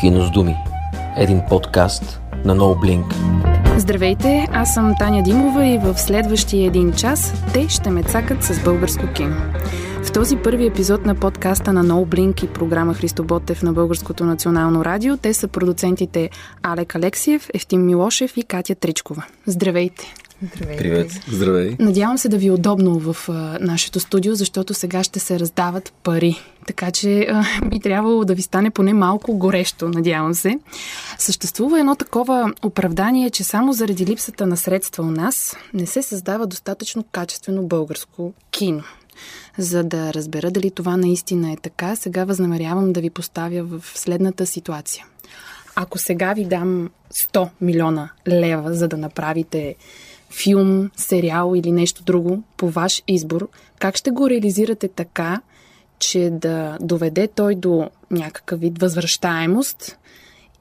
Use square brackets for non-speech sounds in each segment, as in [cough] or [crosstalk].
Кино с думи. Един подкаст на NoBlink. Здравейте, аз съм Таня Димова и в следващия един час те ще ме цакат с българско кино. В този първи епизод на подкаста на NoBlink и програма Христо Ботев на Българското национално радио, те са продуцентите Алек Алексиев, Ефтим Милошев и Катя Тричкова. Здравейте! Здравейте. Привет. Здравей. Надявам се да ви е удобно в а, нашето студио, защото сега ще се раздават пари. Така че а, би трябвало да ви стане поне малко горещо, надявам се. Съществува едно такова оправдание, че само заради липсата на средства у нас не се създава достатъчно качествено българско кино. За да разбера дали това наистина е така, сега възнамерявам да ви поставя в следната ситуация. Ако сега ви дам 100 милиона лева, за да направите филм, сериал или нещо друго по ваш избор, как ще го реализирате така, че да доведе той до някакъв вид възвръщаемост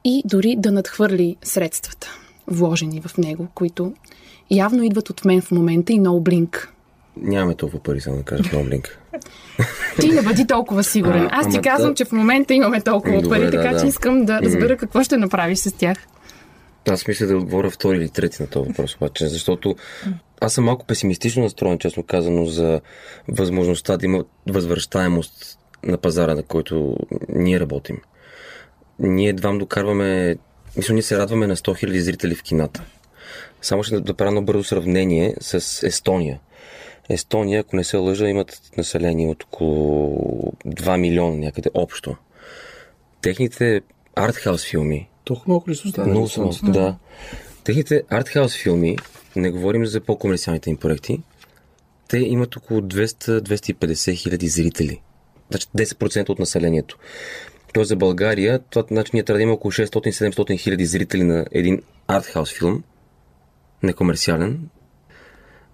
и дори да надхвърли средствата, вложени в него, които явно идват от мен в момента и No Blink. Нямаме толкова пари, само да кажа в Ноблинк. Ти не бъди толкова сигурен. А, Аз ти казвам, че в момента имаме толкова Добре, пари, така да. че искам да разбера какво ще направиш с тях. Аз мисля да отговоря втори или трети на този въпрос, обаче, защото аз съм малко песимистично настроен, честно казано, за възможността да има възвръщаемост на пазара, на който ние работим. Ние едва докарваме, мисля, ние се радваме на 100 000 зрители в кината. Само ще да правя едно бързо сравнение с Естония. Естония, ако не се лъжа, имат население от около 2 милиона някъде общо. Техните артхаус филми, Толкова малко ли са останали? много са малко, да. Техните артхаус филми, не говорим за по-комерциалните им проекти, те имат около 200-250 хиляди зрители. Значи 10% от населението. Тоест за България, това значи ние трябва да има около 600-700 хиляди зрители на един артхаус филм, некомерциален.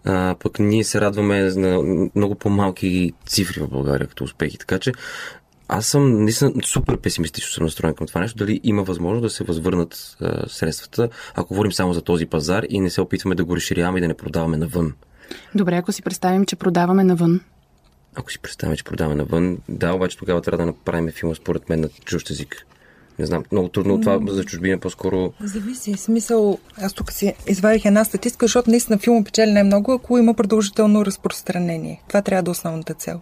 А, пък ние се радваме на много по-малки цифри в България като успехи. Така че аз съм наистина супер песимистично съм настроен към това нещо. Дали има възможност да се възвърнат а, средствата, ако говорим само за този пазар и не се опитваме да го разширяваме и да не продаваме навън. Добре, ако си представим, че продаваме навън. Ако си представяме, че продаваме навън, да, обаче тогава трябва да направим филма според мен на чужд език. Не знам, много трудно от това за чужбина по-скоро. Зависи. Смисъл, аз тук си извадих една статистика, защото наистина филма печели най-много, ако има продължително разпространение. Това трябва да е основната цел.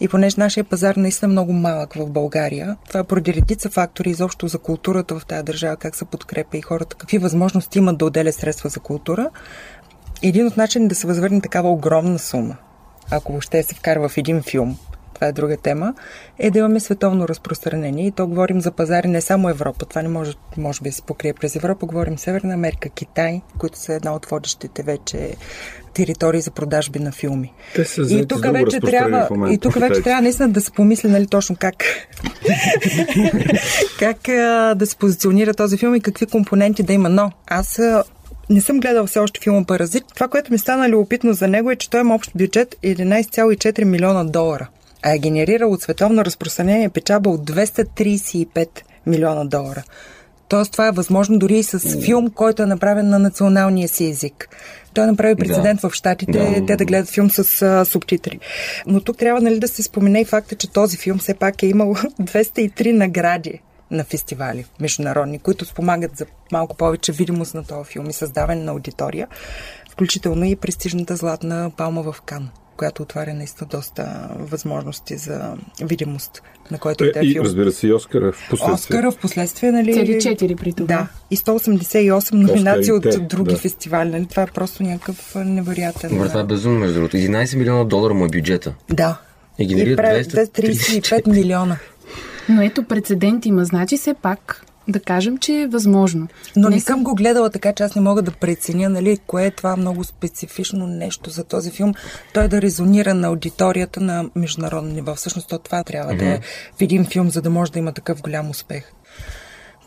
И понеже нашия пазар наистина е много малък в България, това е поради редица фактори изобщо за културата в тази държава, как се подкрепя и хората, какви възможности имат да отделят средства за култура. Един от начините да се възвърне такава огромна сума, ако въобще се вкарва в един филм, това е друга тема, е да имаме световно разпространение. И то говорим за пазари не само Европа. Това не може, може би се покрие през Европа. Говорим Северна Америка, Китай, които са една от водещите вече територии за продажби на филми. Те са И тук вече трябва, момента, и тук вече трябва наистина да се помисли нали, точно как, [laughs] как а, да се позиционира този филм и какви компоненти да има. Но аз не съм гледал все още филма Паразит. Това, което ми стана любопитно за него е, че той има общ бюджет 11,4 милиона долара, а е генерирал от световно разпространение печаба от 235 милиона долара. Тоест това е възможно дори и с филм, който е направен на националния си език. Той направи прецедент в Штатите Да. те да гледат филм с а, субтитри. Но тук трябва нали, да се спомене и факта, че този филм все пак е имал [laughs] 203 награди на фестивали международни, които спомагат за малко повече видимост на този филм и създаване на аудитория, включително и престижната златна палма в Кан която отваря наистина доста възможности за видимост, на който и да е филм. разбира се и Оскара в последствие. Оскара в последствие, нали? Цели четири при това. Да. И 188 номинации от други да. фестивали. Нали? Това е просто някакъв невероятен. Добре, това е безумно, между другото. 11 милиона долара му е бюджета. Да. И генерира И прави 235 235 милиона. Но ето прецедент има. Значи все пак да кажем, че е възможно. Но не съм го гледала така, че аз не мога да преценя, нали, кое е това много специфично нещо за този филм. Той да резонира на аудиторията на международно ниво. Всъщност то това трябва да е видим филм, за да може да има такъв голям успех.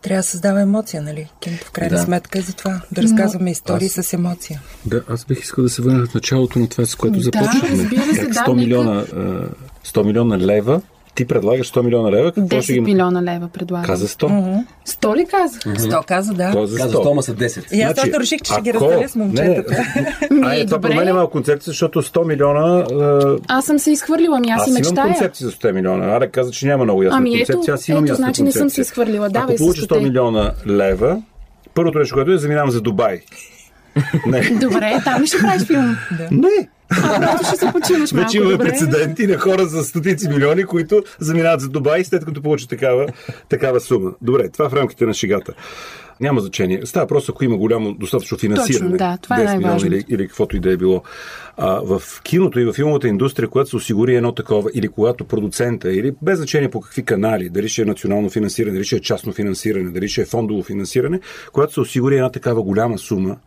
Трябва да създава емоция, нали? Киното в крайна Да. сметка е за това. Да разказваме истории с емоция. Да, аз бих искал да се върна в началото на това, с което Да, започнахме. разбира се, Как да, 100 нека- милиона, а, 100 милиона лева ти предлагаш 100 милиона лева, какво ще 10 ги... милиона лева предлага. Каза 100. Сто ли каза? Сто каза, да. Той е за Каза 100. 100, ма са 10. И аз Значи, реших, че ще ги ако- разделя с момчетата. Не, [laughs] Ми, Ай, това добре. променя малко концепция, защото 100 милиона... а, Аз съм се изхвърлила, ами аз, Аз си имам мечтая. концепция за 100 милиона. Аре каза, че няма много ясна Ами концепция. Аз имам ето, ясна значи не съм концепция. се изхвърлила. Давай Ако получиш 100 100 милиона лева, първото нещо, което е, заминавам за Дубай. Не. Добре, там ще правиш филм? Не. А, просто ще се починаш малко, Вече имаме прецеденти на хора за стотици милиони, които заминават за Дубай, след като получат такава, такава сума. Добре, това в рамките на шегата. Няма значение. Става просто, ако има голямо достатъчно финансиране. Точно, да, това е 10 милиона най-важното. или, или каквото и да е било. А, в киното и в филмовата индустрия, когато се осигури едно такова, или когато продуцента, или без значение по какви канали, дали ще е национално финансиране, дали ще е частно финансиране, дали ще е фондово финансиране, когато се осигури една такава голяма сума,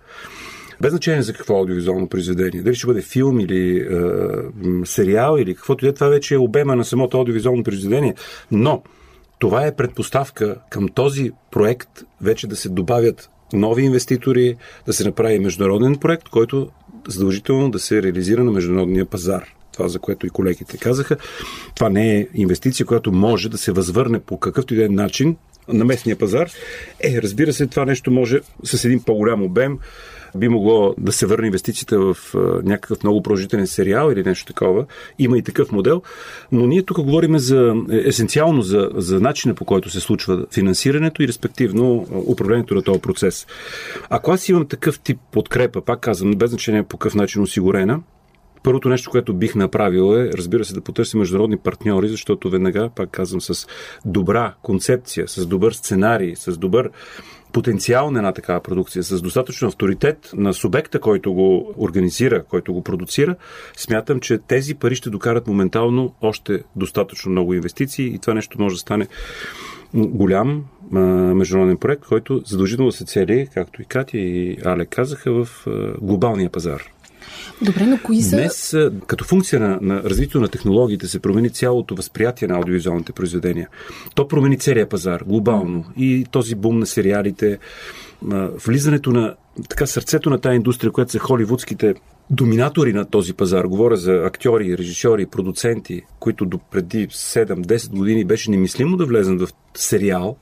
без значение за какво аудиовизуално произведение. Дали ще бъде филм или е, сериал или каквото и е, това вече е обема на самото аудиовизуално произведение. Но това е предпоставка към този проект вече да се добавят нови инвеститори, да се направи международен проект, който задължително да се реализира на международния пазар. Това, за което и колегите казаха. Това не е инвестиция, която може да се възвърне по какъвто и да е начин на местния пазар. Е, разбира се, това нещо може с един по-голям обем би могло да се върне инвестицията в някакъв много продължителен сериал или нещо такова. Има и такъв модел, но ние тук говорим за, е, есенциално за, за начина по който се случва финансирането и респективно управлението на този процес. Ако аз имам такъв тип подкрепа, пак казвам, без значение по какъв начин осигурена, Първото нещо, което бих направил е, разбира се, да потърся международни партньори, защото веднага, пак казвам, с добра концепция, с добър сценарий, с добър потенциал на една такава продукция, с достатъчно авторитет на субекта, който го организира, който го продуцира, смятам, че тези пари ще докарат моментално още достатъчно много инвестиции и това нещо може да стане голям а, международен проект, който задължително се цели, както и Катя и Але казаха, в глобалния пазар. Добре, но кои са... Днес, като функция на, на развитието на технологиите, се промени цялото възприятие на аудиовизуалните произведения. То промени целият пазар, глобално. И този бум на сериалите, влизането на така сърцето на тази индустрия, която са холивудските доминатори на този пазар. Говоря за актьори, режисьори, продуценти, които до преди 7-10 години беше немислимо да влезат в сериал,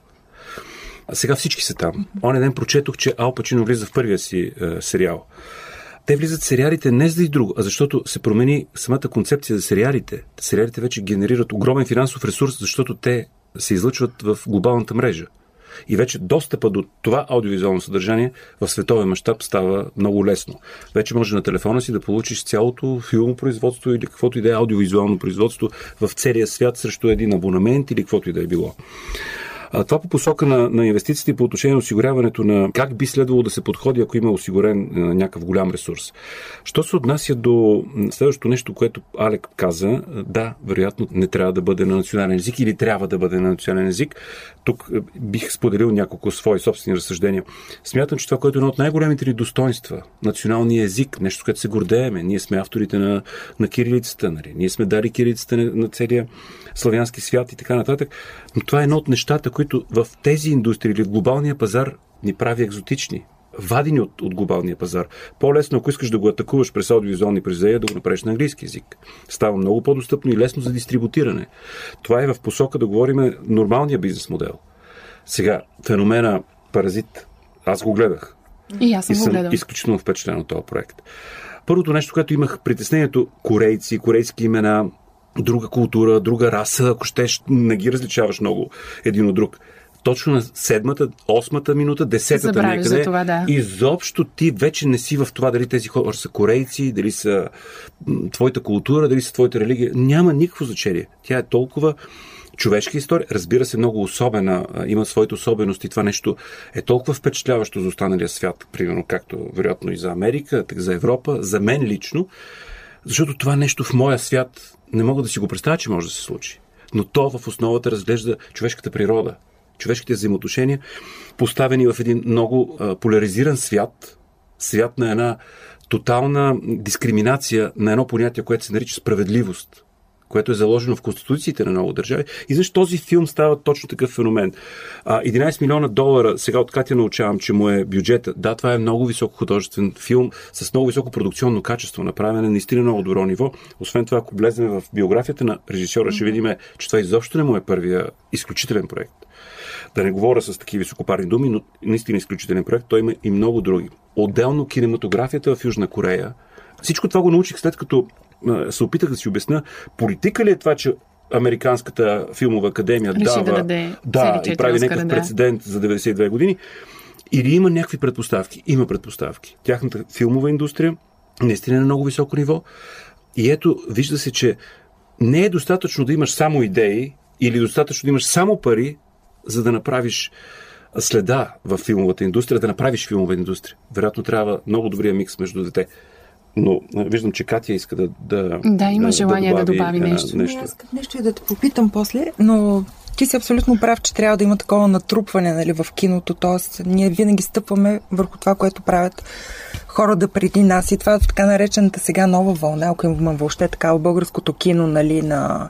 а сега всички са там. Оня ден прочетох, че Ал Пачино влиза в първия си е, сериал. Те влизат в сериалите не за и друго, а защото се промени самата концепция за сериалите. Сериалите вече генерират огромен финансов ресурс, защото те се излъчват в глобалната мрежа. И вече достъпа до това аудиовизуално съдържание в световен мащаб става много лесно. Вече може на телефона си да получиш цялото филмопроизводство или каквото и да е аудиовизуално производство в целия свят срещу един абонамент или каквото и да е било. Това по посока на, на инвестициите по отношение на осигуряването на как би следвало да се подходи, ако има осигурен някакъв голям ресурс. Що се отнася до следващото нещо, което Алек каза, да, вероятно не трябва да бъде на национален език или трябва да бъде на национален език. Тук бих споделил няколко свои собствени разсъждения. Смятам, че това, което е едно от най-големите ни достоинства, националния език, нещо, с което се гордееме. Ние сме авторите на, на кирилицата, нали? ние сме дали кирилицата на, на целия славянски свят и така нататък. Но това е едно от нещата, които в тези индустрии или в глобалния пазар ни прави екзотични. Вадини от, от глобалния пазар. По-лесно, ако искаш да го атакуваш през аудиовизуални произведения, да го направиш на английски язик. Става много по-достъпно и лесно за дистрибутиране. Това е в посока да говорим нормалния бизнес модел. Сега, феномена Паразит, аз го гледах. И аз И съм го съм гледал. изключително впечатлен от този проект. Първото нещо, което имах притеснението, корейци, корейски имена, друга култура, друга раса, ако щеш, не ги различаваш много един от друг. Точно на седмата, осмата минута, десетата Забравяш някъде. за това, да. Изобщо ти вече не си в това дали тези хора са корейци, дали са твоята култура, дали са твоята религия. Няма никакво значение. Тя е толкова човешка история, разбира се, много особена, има своите особености. Това нещо е толкова впечатляващо за останалия свят, примерно както вероятно и за Америка, така за Европа, за мен лично, защото това нещо в моя свят не мога да си го представя, че може да се случи. Но то в основата разглежда човешката природа, човешките взаимоотношения, поставени в един много поляризиран свят, свят на една тотална дискриминация на едно понятие, което се нарича справедливост което е заложено в конституциите на много държави. И защо този филм става точно такъв феномен? А, 11 милиона долара, сега от Катя научавам, че му е бюджета. Да, това е много високо художествен филм с много високо продукционно качество, направен е наистина много добро ниво. Освен това, ако влезем в биографията на режисьора, ще видим, че това изобщо не му е първия изключителен проект. Да не говоря с такива високопарни думи, но наистина изключителен проект. Той има и много други. Отделно кинематографията в Южна Корея. Всичко това го научих след като се опитах да си обясня, политика ли е това, че Американската филмова академия Реши дава да даде да, и прави някакъв да. прецедент за 92 години, или има някакви предпоставки? Има предпоставки. Тяхната филмова индустрия наистина е на много високо ниво. И ето, вижда се, че не е достатъчно да имаш само идеи или достатъчно да имаш само пари, за да направиш следа в филмовата индустрия, да направиш филмова индустрия. Вероятно трябва много добрия микс между дете. Но виждам, че Катя иска да. Да, Да, има желание да добави а, нещо. Не, аз искам нещо и да те попитам после, но ти си абсолютно прав, че трябва да има такова натрупване нали, в киното, т.е. ние винаги стъпваме върху това, което правят хората преди нас и това е така наречената сега нова вълна, ако има въобще такава българското кино, нали, на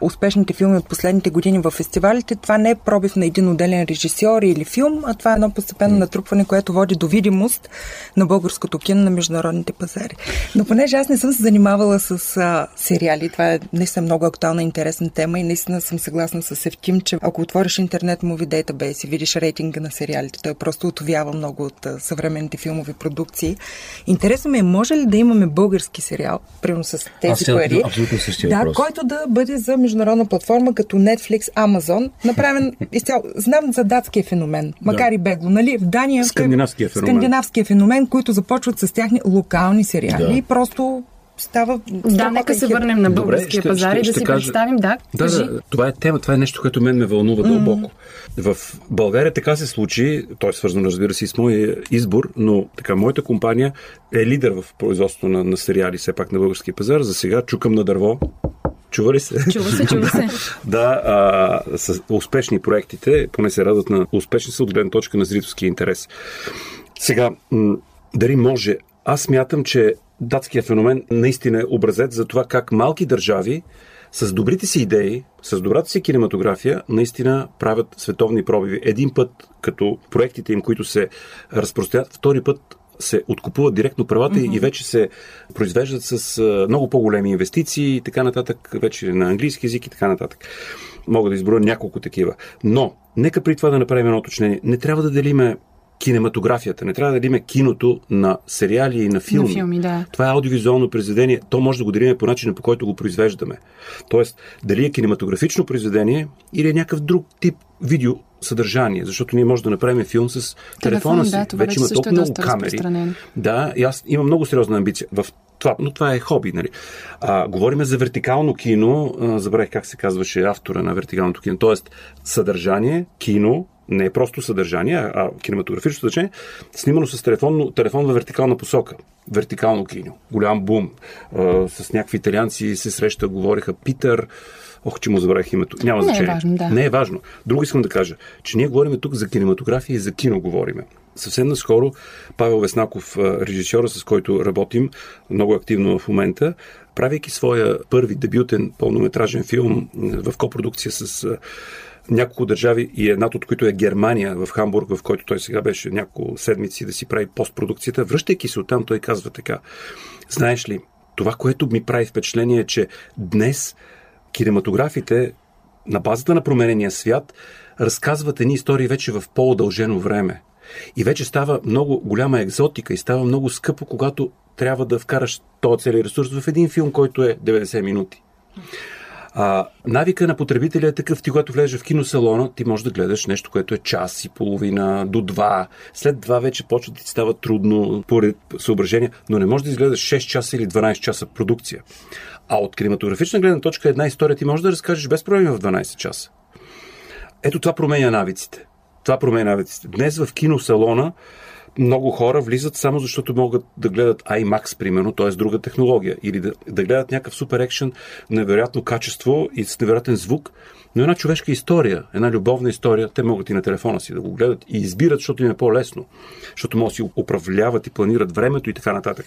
успешните филми от последните години в фестивалите, това не е пробив на един отделен режисьор или филм, а това е едно постепенно натрупване, което води до видимост на българското кино на международните пазари. Но понеже аз не съм се занимавала с а, сериали, това е наистина много актуална и интересна тема и наистина съм съгласна с Евтим, че ако отвориш интернет Movie Database и видиш рейтинга на сериалите, той просто отовява много от съвременните филмови продукции. Интересно ми е, може ли да имаме български сериал, примерно с тези Аз пари, абсолютно същия да, въпрос. който да бъде за международна платформа като Netflix, Amazon, направен [laughs] изцяло. Знам за датския феномен, макар и бегло, нали? В Дания. Скандинавския феномен. Скандинавския феномен, които започват с тяхни локални сериали Да. и просто става. Да, нека се върнем на българския ще- пазар ще- и да ще си кажа- представим. Да, Да, кажи. да, това е тема, това е нещо, което мен ме вълнува дълбоко. В България така се случи, то е свързано, разбира се, и с моя избор, но така, моята компания е лидер в производството на, на сериали, все пак на българския пазар. За сега чукам на дърво. Чува ли се? Чува се, чува се. [laughs] да, а, с успешни проектите, поне се радват на успешни са от гледна точка на зрителски интерес. Сега, м- дали може? Аз смятам, че датския феномен наистина е образец за това как малки държави с добрите си идеи, с добрата си кинематография, наистина правят световни пробиви. Един път, като проектите им, които се разпространят, втори път се откупуват директно правата mm-hmm. и вече се произвеждат с много по-големи инвестиции и така нататък, вече на английски язик и така нататък. Мога да изброя няколко такива. Но, нека при това да направим едно уточнение. Не трябва да делиме кинематографията, не трябва да делиме киното на сериали и на филми. На филми, да. Това е аудиовизуално произведение. То може да го делиме по начина, по който го произвеждаме. Тоест, дали е кинематографично произведение или е някакъв друг тип видео съдържание, защото ние може да направим филм с телефона си. да, вече вече има също толкова е много камери. Да, и аз имам много сериозна амбиция в това, но това е хоби, нали? А, говориме за вертикално кино, а, забравих как се казваше автора на вертикалното кино, т.е. съдържание, кино, не е просто съдържание, а, кинематографично съдържание, снимано с телефон, телефон във вертикална посока. Вертикално кино. Голям бум. А, с някакви италианци се среща, говориха Питър, Ох, че му забравих името. Няма Не е значение. важно, да. Не е важно. Друго искам да кажа, че ние говорим тук за кинематография и за кино говориме. Съвсем наскоро Павел Веснаков, режисьора, с който работим много активно в момента, правейки своя първи дебютен пълнометражен филм в копродукция с няколко държави и едната от които е Германия в Хамбург, в който той сега беше няколко седмици да си прави постпродукцията. Връщайки се оттам, той казва така. Знаеш ли, това, което ми прави впечатление е, че днес кинематографите на базата на променения свят разказват едни истории вече в по-удължено време. И вече става много голяма екзотика и става много скъпо, когато трябва да вкараш този цели ресурс в един филм, който е 90 минути. А, навика на потребителя е такъв, ти когато влезеш в киносалона, ти можеш да гледаш нещо, което е час и половина до два. След два вече почва да ти става трудно поред съображения, но не можеш да изгледаш 6 часа или 12 часа продукция. А от кинематографична гледна точка една история ти можеш да разкажеш без проблеми в 12 часа. Ето това променя навиците. Това променя навиците. Днес в киносалона много хора влизат само защото могат да гледат IMAX, примерно, т.е. друга технология, или да, да гледат някакъв супер екшен, невероятно качество и с невероятен звук, но една човешка история, една любовна история, те могат и на телефона си да го гледат и избират, защото им е по-лесно, защото могат да си управляват и планират времето и така нататък.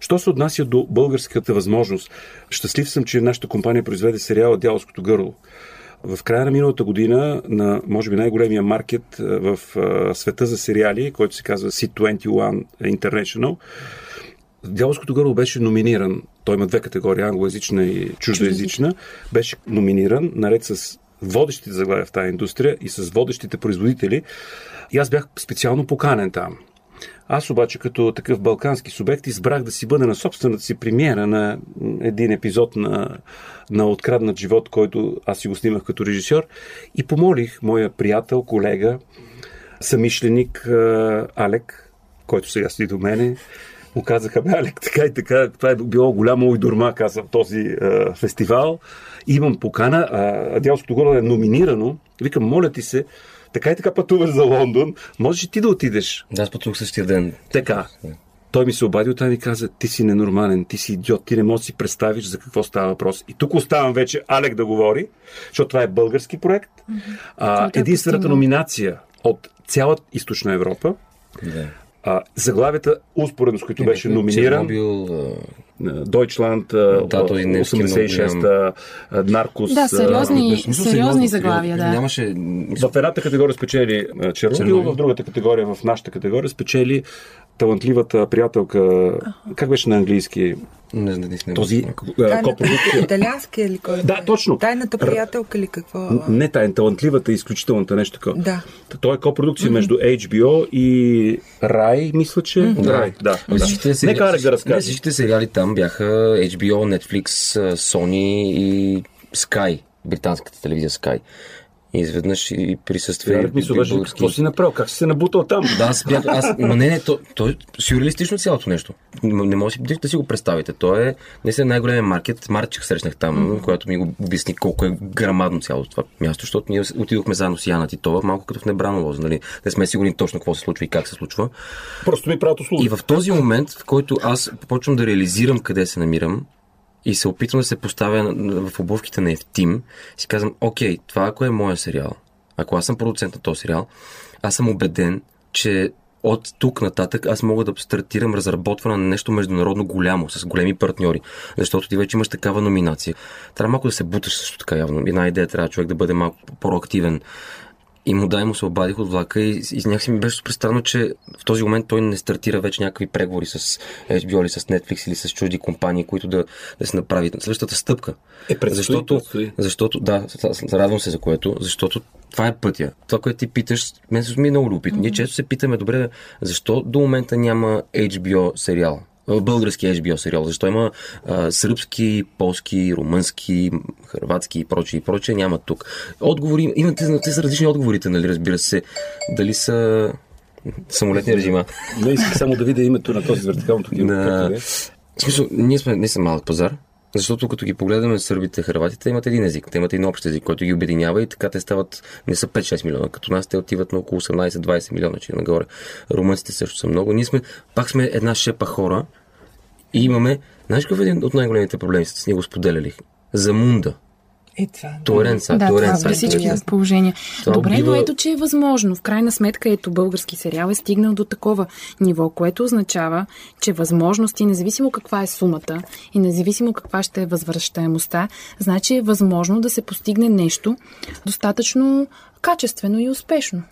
Що се отнася до българската възможност? Щастлив съм, че нашата компания произведе сериала Дялското гърло. В края на миналата година на, може би, най-големия маркет в света за сериали, който се казва C21 International, Дяволското гърло беше номиниран. Той има две категории, англоязична и чуждоязична. Беше номиниран, наред с водещите заглавия в тази индустрия и с водещите производители. И аз бях специално поканен там. Аз обаче като такъв балкански субект избрах да си бъда на собствената си премиера на един епизод на, на Откраднат живот, който аз си го снимах като режисьор и помолих моя приятел, колега, самишленик Алек, който сега стои до мене, му казаха, бе, Алек, така и така, това е било голямо и дурма, казвам, този а, фестивал. Имам покана, а Дялското горе е номинирано. Викам, моля ти се, така и така пътуваш за Лондон, можеш и ти да отидеш. Да, аз пътувах същия ден. Така. Той ми се обади от и каза, ти си ненормален, ти си идиот, ти не можеш да си представиш за какво става въпрос. И тук оставам вече Алек да говори, защото това е български проект. А, е единствената номинация от цялата източна Европа. Да. А, заглавията, успоредно с които беше номиниран. Чернобил, Дойчланд, Да, той немски много 86-та, Наркос. Да, сериозни, Мисля, сериозни заглавия, да. Нямаше... В едната категория спечели а, Чернобил, в другата категория, в нашата категория, спечели талантливата приятелка. Как беше на английски? Не, не, не, не, Този а, копродукция. италиански или кой? Да, точно. Тайната приятелка или какво? Не тайн, талантливата, изключителната нещо такова. Да. Той е копродукция между HBO и Рай, мисля, че. Рай, да. Да. Нека Алек да разкаже. всичките сериали там бяха HBO, Netflix, Sony и Sky, британската телевизия Sky. И изведнъж и присъства Алек ми обажда, какво си направил? Как си се набутал там? Да, аз бях, аз, ма не, не, то, то е сюрреалистично цялото нещо. Не може да, да си го представите. То е наистина най-големия маркет. Марчик срещнах там, mm-hmm. която ми го обясни колко е грамадно цялото това място, защото ние отидохме заедно с Яна Титова, малко като в Небрано лоз, нали? Не сме сигурни точно какво се случва и как се случва. Просто ми правят услуга. И в този момент, в който аз почвам да реализирам къде се намирам и се опитвам да се поставя в обувките на Евтим, си казвам, окей, това ако е моя сериал, ако аз съм продуцент на този сериал, аз съм убеден, че от тук нататък аз мога да стартирам разработване на нещо международно голямо, с големи партньори. Защото ти вече имаш такава номинация. Трябва малко да се буташ също така явно. Една идея трябва човек да бъде малко по-активен. И му да, и му се обадих от влака и, и някакси ми беше супер странно, че в този момент той не стартира вече някакви преговори с HBO или с Netflix или с чужди компании, които да, да се направят следващата стъпка. Е, предстои, защото, предстои. защото, да, радвам се за което, защото това е пътя. Това, което ти питаш, мен се ми е много любопитно. Ние често се питаме, добре, защо до момента няма HBO сериал? Български HBO сериал. Защо има а, сръбски, полски, румънски, хрватски и прочее и прочее, няма тук. Отговори, има, те, са различни отговорите, нали, разбира се. Дали са самолетни режима. Не исках само да видя името на този вертикалното кино. Е. В смисъл, ние сме не са малък пазар, защото като ги погледаме сърбите, хърватите, имат един език, те имат един общ език, който ги обединява и така те стават, не са 5-6 милиона, като нас те отиват на около 18-20 милиона, че нагоре. Румънците също са много. Ние сме, пак сме една шепа хора и имаме, знаеш какъв е един от най-големите проблеми, с ние го споделяли? За И това. Туарен са, Да, туарен това са. при всички положения. Това Добре, но убива- ето, че е възможно. В крайна сметка, ето, български сериал е стигнал до такова ниво, което означава, че възможности, независимо каква е сумата и независимо каква ще е възвръщаемостта, значи е възможно да се постигне нещо достатъчно качествено и успешно.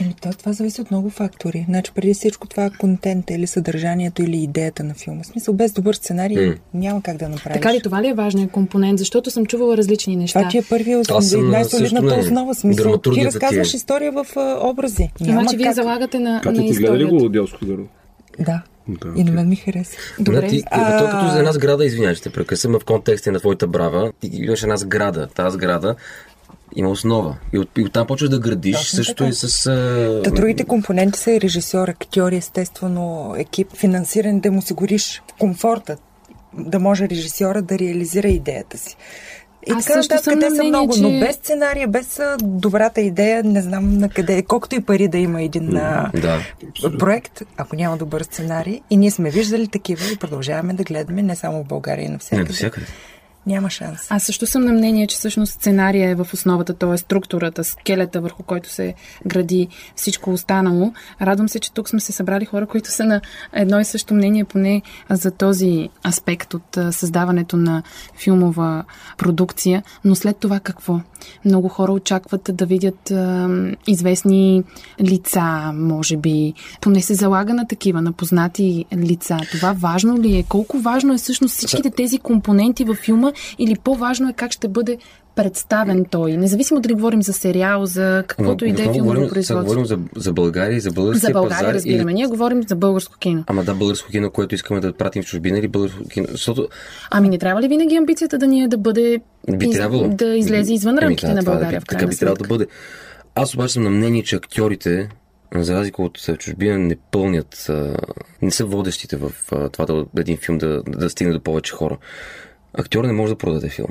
Еми, то, това зависи от много фактори. Значи, преди всичко това е контента или съдържанието или идеята на филма. В смисъл, без добър сценарий М. няма как да направиш. Така ли, това ли е важният компонент? Защото съм чувала различни неща. Това, че е първия Аз съм на най-солидната основа. Смисъл, ти Драматургията ти разказваш е. история в а, образи. Няма че вие как. залагате на, Катя, на ти гледа ли го Дялското гърло? Да. Да, И на мен ми хареса. Добре. Да, ти, А- То като за една сграда, извинявай, ще прекъсвам, в контекста на твоята брава, ти имаш една сграда. Тази сграда има основа. И, от, и оттам почваш да градиш. Точно Също така. и с... А... Та другите компоненти са и режисьор, актьори, естествено, екип, финансиране, да му осигуриш комфорта, да може режисьора да реализира идеята си. И Аз така също съм те са мнение, много, че- но без сценария, без добрата идея, не знам на къде, колкото и пари да има един Да. проект, ако няма добър сценарий, и ние сме виждали такива и продължаваме да гледаме не само в България, и Не, навсякъде. Няма шанс. Аз също съм на мнение, че всъщност сценария е в основата, т.е. структурата, скелета, върху който се гради всичко останало. Радвам се, че тук сме се събрали хора, които са на едно и също мнение, поне за този аспект от създаването на филмова продукция. Но след това какво? Много хора очакват да видят а, известни лица, може би. Поне се залага на такива, на познати лица. Това важно ли е? Колко важно е всъщност всичките тези компоненти във филма или по-важно е как ще бъде представен той? Независимо дали говорим за сериал, за каквото и да е филмово производство. говорим за, за България и за българския За България, пазар. разбираме. И... Ние говорим за българско кино. Ама да, българско кино, което искаме да пратим в чужбина или българско кино. Защото Ами не трябва ли винаги амбицията да ни е да бъде би из- трябвало. да излезе извън Еми, рамките да, на да България в Така би трябвало да бъде. Аз обаче съм на мнение, че актьорите, за разлика от в чужбина, не пълнят, не са водещите в това да един филм да, да стигне до повече хора. Актьор не може да продаде филм.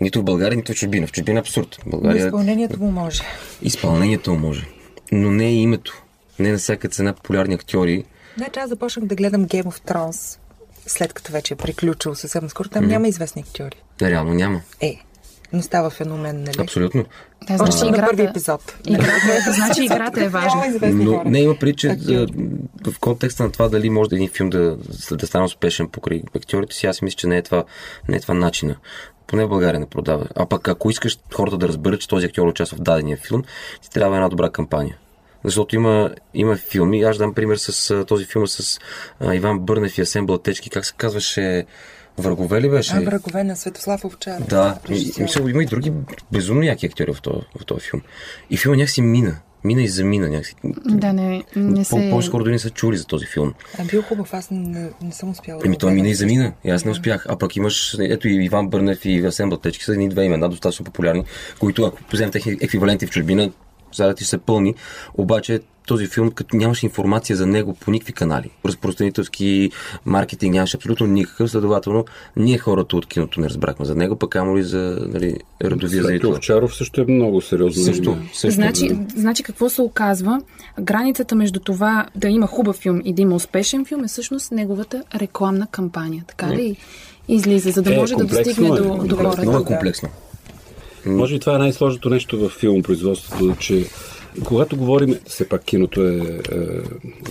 Нито в България, нито в чужбина. В чужбина е абсурд. В Но България изпълнението му може. изпълнението му може. Но не и името. Не на всяка цена популярни актьори. Значи аз започнах да гледам Game of Thrones, след като вече е приключил съвсем скоро. Там няма известни актьори. Реално няма. Е, но става феномен, нали? Абсолютно. Да, Още значи на първи играта, епизод. играта, значи играта е важна. Но не има при, че в контекста на това дали може да един филм да, да стане успешен покрай актьорите си, аз мисля, че не е това, не е това начина. Поне в България не продава. А пък ако искаш хората да разберат, че този актьор участва в дадения филм, ти трябва една добра кампания. Защото има, има филми, аз дам пример с този филм с а, Иван Бърнев и Асен Блатечки, как се казваше, Врагове ли беше? А, врагове на Светослав Овчаров. Да, и, мисля, има и други безумно яки актьори в този, в този филм. И филма някакси мина. Мина и замина някакси. Да, не, не се... Хора дори не са чули за този филм. А бил хубав, аз не, не съм успяла Еми, го той мина и замина. И аз не успях. А пък имаш, ето и Иван Бърнев и Асен Блатечки са едни две имена, достатъчно популярни, които ако вземем техни еквиваленти в чужбина, сега ти са пълни. Обаче този филм, като нямаше информация за него по никакви канали, разпространителски маркетинг нямаше абсолютно никакъв, следователно ние хората от киното не разбрахме за него, пък amo ли за нали, Светли зрител. Овчаров също е много сериозно. Също, също. Значи, значи какво се оказва? Границата между това да има хубав филм и да има успешен филм е всъщност неговата рекламна кампания. Така ли излиза, за да Е, може да достигне е, до, до комплексно. хората? Много е Да. комплексно. Може би това е най-сложното нещо в филмопроизводството, че когато говорим, все пак киното е, е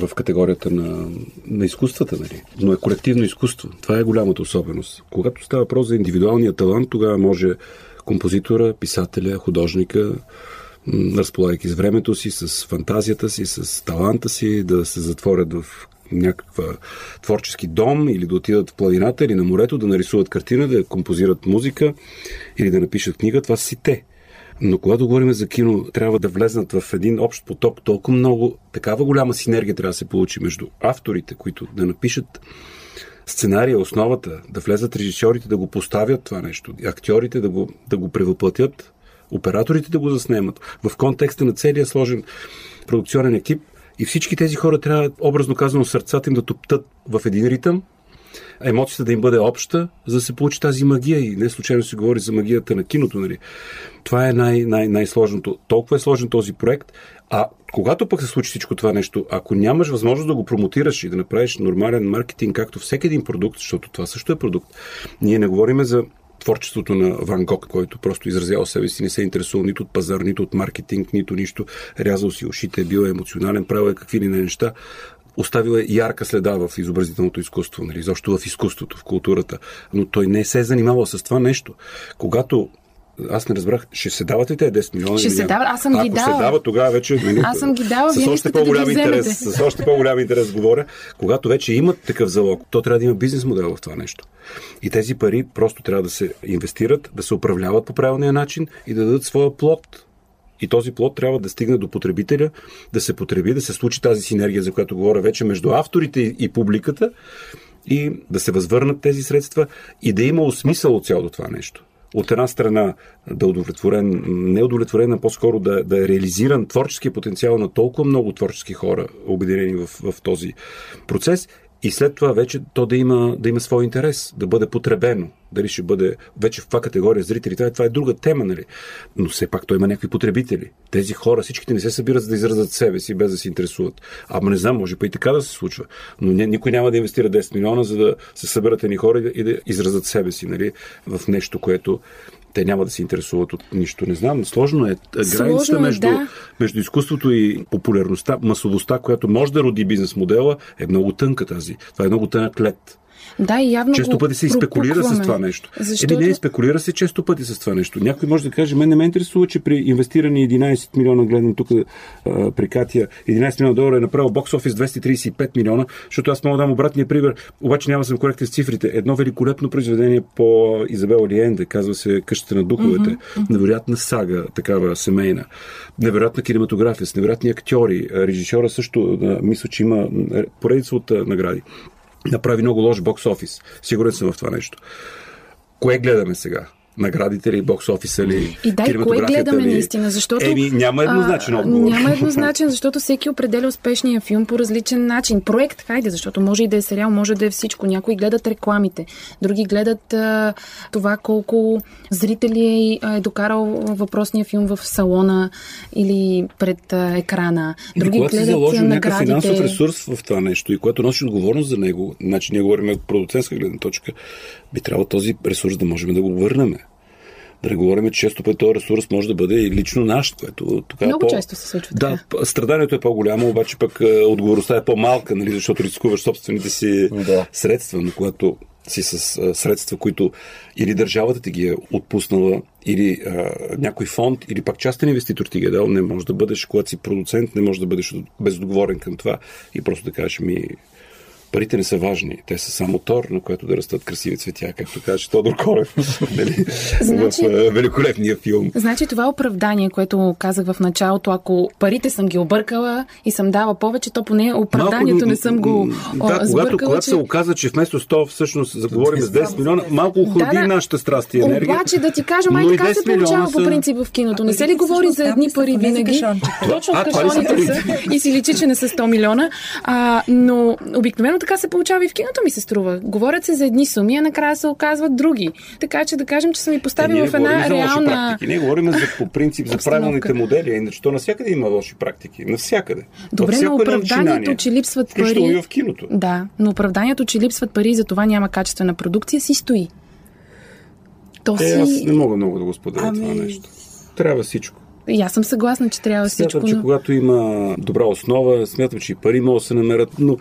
в категорията на, на изкуствата, нали? но е колективно изкуство. Това е голямата особеност. Когато става въпрос за индивидуалния талант, тогава може композитора, писателя, художника, разполагайки с времето си, с фантазията си, с таланта си, да се затворят в някаква творчески дом или да отидат в планината или на морето, да нарисуват картина, да композират музика или да напишат книга, това си те. Но когато говорим за кино, трябва да влезнат в един общ поток толкова много, такава голяма синергия трябва да се получи между авторите, които да напишат сценария, основата, да влезат режисьорите, да го поставят това нещо, актьорите да го, да го превъплатят, операторите да го заснемат в контекста на целия сложен продукционен екип и всички тези хора трябва, образно казано, сърцата им да топтат в един ритъм, емоцията да им бъде обща, за да се получи тази магия. И не случайно се говори за магията на киното. Нали? Това е най- най- най-сложното. Толкова е сложен този проект. А когато пък се случи всичко това нещо, ако нямаш възможност да го промотираш и да направиш нормален маркетинг, както всеки един продукт, защото това също е продукт, ние не говорим за творчеството на Ван Гог, който просто изразява себе си, не се интересува нито от пазар, нито от маркетинг, нито нищо. Рязал си ушите, бил е емоционален, правил е какви ли не неща. Оставил е ярка следа в изобразителното изкуство, нали, защо в изкуството, в културата. Но той не се е занимавал с това нещо. Когато аз не разбрах, ще се дават ли те 10 милиона? Ще се дават, аз съм ги Ако дала. се дава, тогава вече... Нали, Аз съм ги дала, с още да по-голям интерес, с още по-голям интерес говоря, когато вече имат такъв залог, то трябва да има бизнес модел в това нещо. И тези пари просто трябва да се инвестират, да се управляват по правилния начин и да дадат своя плод. И този плод трябва да стигне до потребителя, да се потреби, да се случи тази синергия, за която говоря вече между авторите и и публиката и да се възвърнат тези средства и да има смисъл от цялото това нещо. От една страна да удовлетворен, не удовлетворен, а по-скоро да, да е реализиран творческия потенциал на толкова много творчески хора, обединени в, в този процес и след това вече то да има, да има свой интерес, да бъде потребено, Дали ще бъде вече в това категория зрители, това е, това е друга тема, нали? Но все пак той има някакви потребители. Тези хора, всичките не се събират за да изразят себе си, без да се интересуват. Ама не знам, може па и така да се случва. Но не, никой няма да инвестира 10 милиона, за да се съберат едни хора и да, и да изразят себе си, нали? В нещо, което те няма да се интересуват от нищо. Не знам, сложно е. Границата е, между, да. между изкуството и популярността, масовостта, която може да роди бизнес модела, е много тънка тази. Това е много тънък лед. Да, и явно Често пъти се спекулира с това нещо. Защото... Еми не, спекулира се често пъти с това нещо. Някой може да каже, мен не ме интересува, че при инвестирани 11 милиона, гледам тук а, при Катия, 11 милиона долара е направил бокс офис 235 милиона, защото аз мога да дам обратния пример, обаче няма да съм коректен с цифрите. Едно великолепно произведение по Изабела Лиенде, казва се Къщата на духовете. Mm-hmm. Невероятна сага, такава семейна. Невероятна кинематография, с невероятни актьори. Режисьора също, мисля, че има поредица от награди направи много лош бокс офис. Сигурен съм в това нещо. Кое гледаме сега? Наградите ли, бокс офиса ли? И да, и кое гледаме ли? наистина, защото... Еми, няма еднозначен отговор. Няма [laughs] еднозначен, защото всеки определя успешния филм по различен начин. Проект, хайде, защото може и да е сериал, може да е всичко. Някои гледат рекламите, други гледат а, това колко зрители е, е докарал въпросния филм в салона или пред а, екрана. И Други когато си гледат заложил а, някакъв финансов ресурс в това нещо и което носи отговорност за него, значи ние говорим от продуцентска гледна точка, би трябвало този ресурс да можем да го върнем. Да не говорим, че често пъти този ресурс може да бъде и лично наш, което тогава Много по... често се случва Да, така. страданието е по-голямо, обаче пък е, отговорността е по-малка, нали, защото рискуваш собствените си Да. средства, но когато си с а, средства, които или държавата ти ги е отпуснала, или а, някой фонд, или пак частен инвеститор ти ги е дал, не може да бъдеш, когато си продуцент, не може да бъдеш безотговорен към това и просто да кажеш ми парите не са важни. Те са само тор, на което да растат красиви цветя, както каже Тодор Корев [laughs] нали, Значи- в великолепния филм. Значи това оправдание, което казах в началото, ако парите съм ги объркала и съм дала повече, то поне оправданието Малко, не съм го Да, когато, сбъркала, когато че... се оказа, че вместо 100 всъщност заговорим с 10 милиона, малко охлади Да, да. нашата страст и енергия. Обаче да ти кажа, май така 10 се получава милиона по принцип в киното. Не се ли говори за едни пари винаги? Точно в кашоните са и си личи, че не са 100 милиона. А, но обикновено така се получава и в киното ми се струва. Говорят се за едни суми, а накрая се оказват други. Така че да кажем, че съм и Е, поставила ние в една реална... практики. Ние говорим за, по принцип за правилните модели, иначе то навсякъде има лоши практики. Навсякъде. Добре, но оправданието, че липсват пари... и в киното. Да, но оправданието, че липсват пари и за това няма качествена продукция, си стои. То Е, аз си... не мога много да го споделя Ами- това нещо. Трябва всичко. И аз съм съгласна, че трябва всичко. Смятам, че но- когато има добра основа, смятам, че и пари могат да се намерят, но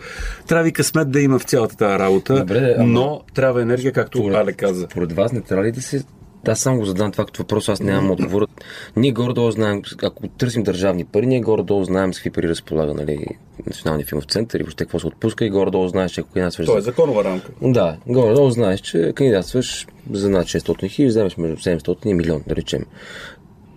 трябва и късмет да има в цялата тази работа, Добре, ама- но трябва енергия, както Але каза. Според вас не трябва ли да се... Аз само го задам това като въпрос, аз нямам отговор. Ние горе-долу знаем, ако търсим държавни пари, ние горе-долу знаем с какви пари разполага нали, Националния филмов център и въобще какво се отпуска и горе-долу знаеш, че ако кандидатстваш... Това е за- законова рамка. Да, горе-долу знаеш, че кандидатстваш за над 600 хиляди, вземеш между 700 и милион, да речем.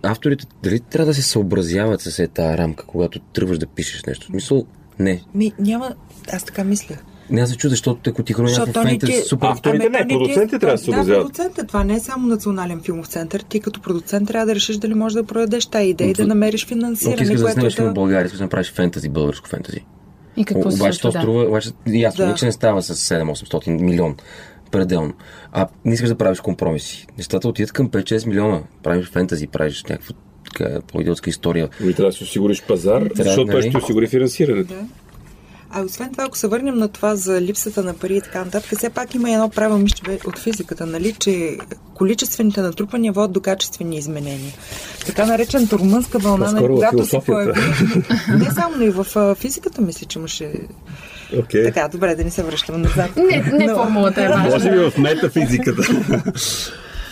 Авторите дали трябва да се съобразяват с е тази рамка, когато тръгваш да пишеш нещо? В Смисъл, не. Ми, няма... Аз така мисля. Не аз се чудя, защото те, ако ти то не фентези, ти- супер... Авторите Ами, не, ти е- продуцентите трябва да се Да, съобразяват. продуцентите. Това не е само национален филмов център. Ти като продуцент трябва да решиш дали можеш да продадеш тази идея и да намериш Но ти финансиране, искаш да снимаш филм в да... България, искаш да направиш фентази, българско фентази. И какво се обаче случва? то Да. струва, обаче ясно, Да. да. че не става с 7-800 милион пределно. А не искаш да правиш компромиси. Нещата отидат към 5-6 милиона. Правиш фентази, правиш някаква така, по-идиотска история. Ами трябва да си осигуриш пазар, защото той нали? ще осигури финансирането. Да. А освен това, ако се върнем на това за липсата на пари и така нататък, все пак има едно правило мисля, бе, от физиката, нали, че количествените натрупания водят до качествени изменения. Така наречената румънска вълна, нали, По-скоро в когато се появи... Не само, но и в физиката мисля, че имаше... Окей. Така, добре, да не се връщаме назад. Не, не Но- формулата е важна. Може би в метафизиката.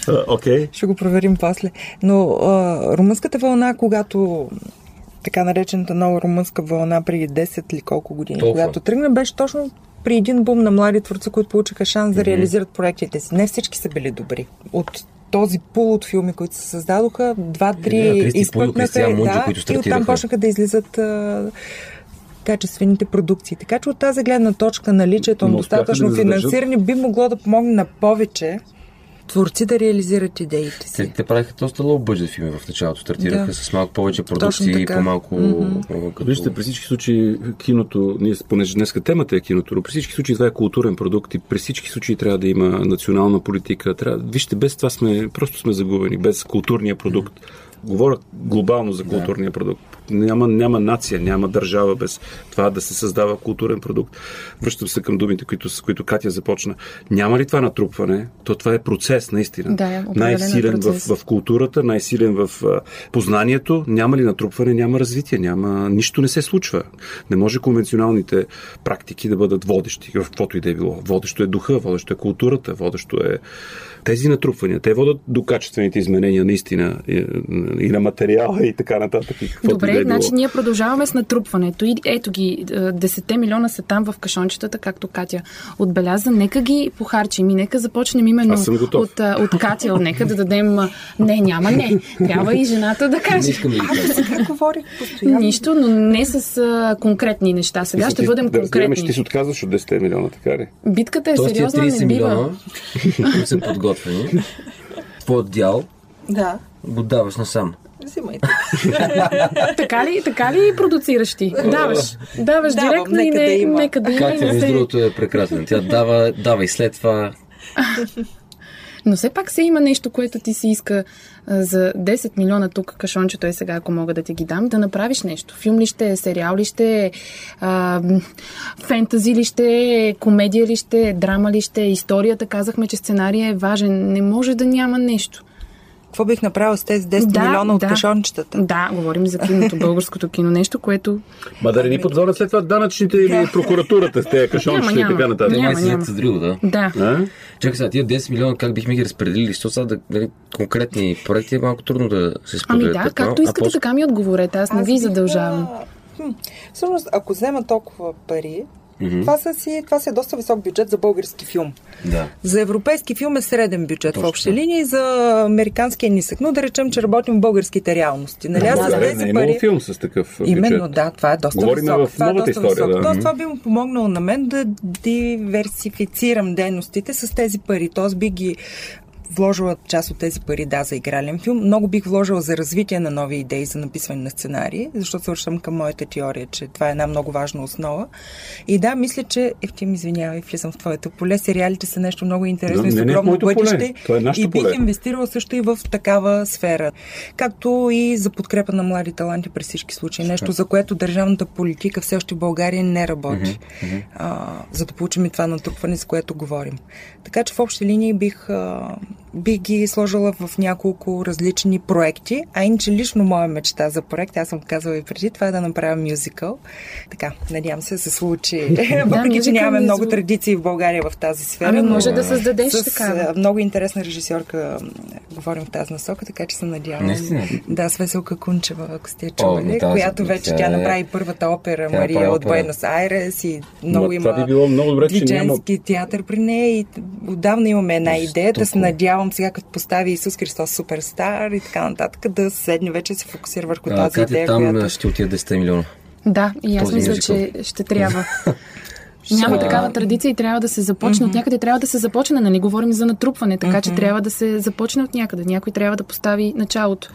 [laughs] Окей. Ще го проверим после. Но а, румънската вълна, когато така наречената нова румънска вълна преди 10 или колко години, Толкова. когато тръгна, беше точно при един бум на млади творци, които получиха шанс да реализират проектите си. Не всички са били добри. От този пул от филми, които се създадоха, Да, два-три Кристиан изпъкнаха да, и оттам почнаха да излизат а, качествените продукции. Така че от тази гледна точка наличието на достатъчно да финансиране би могло да помогне на повече творци да реализират идеите си. Те, те правиха доста лоу бъджет филми в началото. Стартираха Да. с малко повече продукции и по-малко... Мгм. като... Вижте, при всички случаи киното, ние, понеже днеска темата е киното, но при всички случаи това е културен продукт и при всички случаи трябва да има национална политика. Трябва, вижте, без това сме, просто сме загубени, без културния продукт. Говоря глобално за културния продукт. Няма, няма нация, няма държава без това да се създава културен продукт. Връщам се към думите, които, с които Катя започна. Няма ли това натрупване, то това е процес, наистина. Да, е най-силен в, процес. в културата, най-силен в познанието. Няма ли натрупване, няма развитие, няма, нищо не се случва. Не може конвенционалните практики да бъдат водещи, в каквото и да е било. Водещо е духа, водещо е културата, водещо е тези натрупвания. Те водят до качествените изменения наистина и, и на материала и така нататък. И Добре, да е значи ние продължаваме с натрупването. И ето ги, е, 10 милиона са там в кашончетата, както Катя отбеляза. Нека ги похарчим и нека започнем именно от, а, от Катя. Нека да дадем... а, Не, няма не. Трябва и жената да Не каже. искам да сега постоянно. Нищо, но не с а, конкретни неща. Сега ще ти- бъдем да разбираме, че ти конкретни. се отказваш от 10 милиона, така ли? Битката е Тоест сериозна, 30 не бива. милиона, подготвени, твоят дял Да, го даваш насам. взимайте. [laughs] Така ли, така ли продуцираш ти? Даваш. Даваш Давам, директно и нека не, да има. нека да има. Как и не между другото, е прекрасен. Тя дава, дава и след това [laughs] Но все пак се има нещо, което ти си иска за 10 милиона тук, кашончето е сега, ако мога да ти ги дам, да направиш нещо. Филм ли ще е, сериал ли ще е, фентази ли ще е, комедия ли ще е, драма ли ще историята. Казахме, че сценария е важен. Не може да няма нещо. Какво бих направил с тези 10 Да, милиона от да. кашончетата? Да, говорим за киното, [laughs] българското кино. Нещо, което... Ма да не ни подводят след това данъчните или прокуратурата с тези кашончета и така нататък. Няма, няма. с друго, да. Да. А? Чакай сега, тия 10 милиона как бихме ги разпределили? Защото сега да, нали, конкретни проекти е малко трудно да се Ами споделят. да, предполагам. както А искате, после- така ми отговорете. Аз не ви задължавам. хм, Всъщност, ако взема толкова пари, това, са си, това си е доста висок бюджет за български филм. Да. За европейски филм е среден бюджет Точно в общи линии, за американски е нисък. Но да речем, че работим в българските реалности. Нали? Аз Да, да, не е пари... филм с такъв бюджет. Именно, да, това е доста Говорим високо. в това е доста история, да. Тоест, това би му помогнало на мен да диверсифицирам дейностите с тези пари. Тоест, би ги вложила част от тези пари, да, за игрален филм. Много бих вложила за развитие на нови идеи, за написване на сценарии, защото се връщам към моята теория, че това е една много важна основа. И да, мисля, че Ефтим, извинявай, влизам в твоето поле. Сериалите са нещо много интересно Да, и с в огромно бъдеще. Е и бих поле. инвестирала също и в такава сфера. Както и за подкрепа на млади таланти при всички случаи. Нещо, за което държавната политика все още в България не работи. А, за да получим и това натрупване, за което говорим. Така че в общи линии бих, а, бих ги сложила в няколко различни проекти. А иначе лично моя мечта за проект, аз съм казала и преди, това е да направя мюзикъл. Така, надявам се се случи. [laughs] Въпреки, че нямаме много традиции в България в тази сфера. Ами но- може да създадеш с такава. а, много интересна режисьорка говорим в тази насока, така че се надявам. Наистина? Да, с Веселка Кунчева, ако сте чували, да, която да, вече тя тя е- направи първата опера тя Мария от. Буенос Айрес и много Ма има това би било много добре, че няма- дидженски театър при нея и отдавна имаме една идея да се надявам сега, като постави Исус Христос суперстар и така нататък, да седне вече се фокусира върху А, тази Катя, идея, там която... ще отида 10 милиона. Да, и аз мисля, че ще трябва. [laughs] Няма А, такава традиция и трябва да се започне от някъде. Трябва да се започне, нали? Говорим за натрупване, така че трябва да се започне от някъде. Някой трябва да постави началото.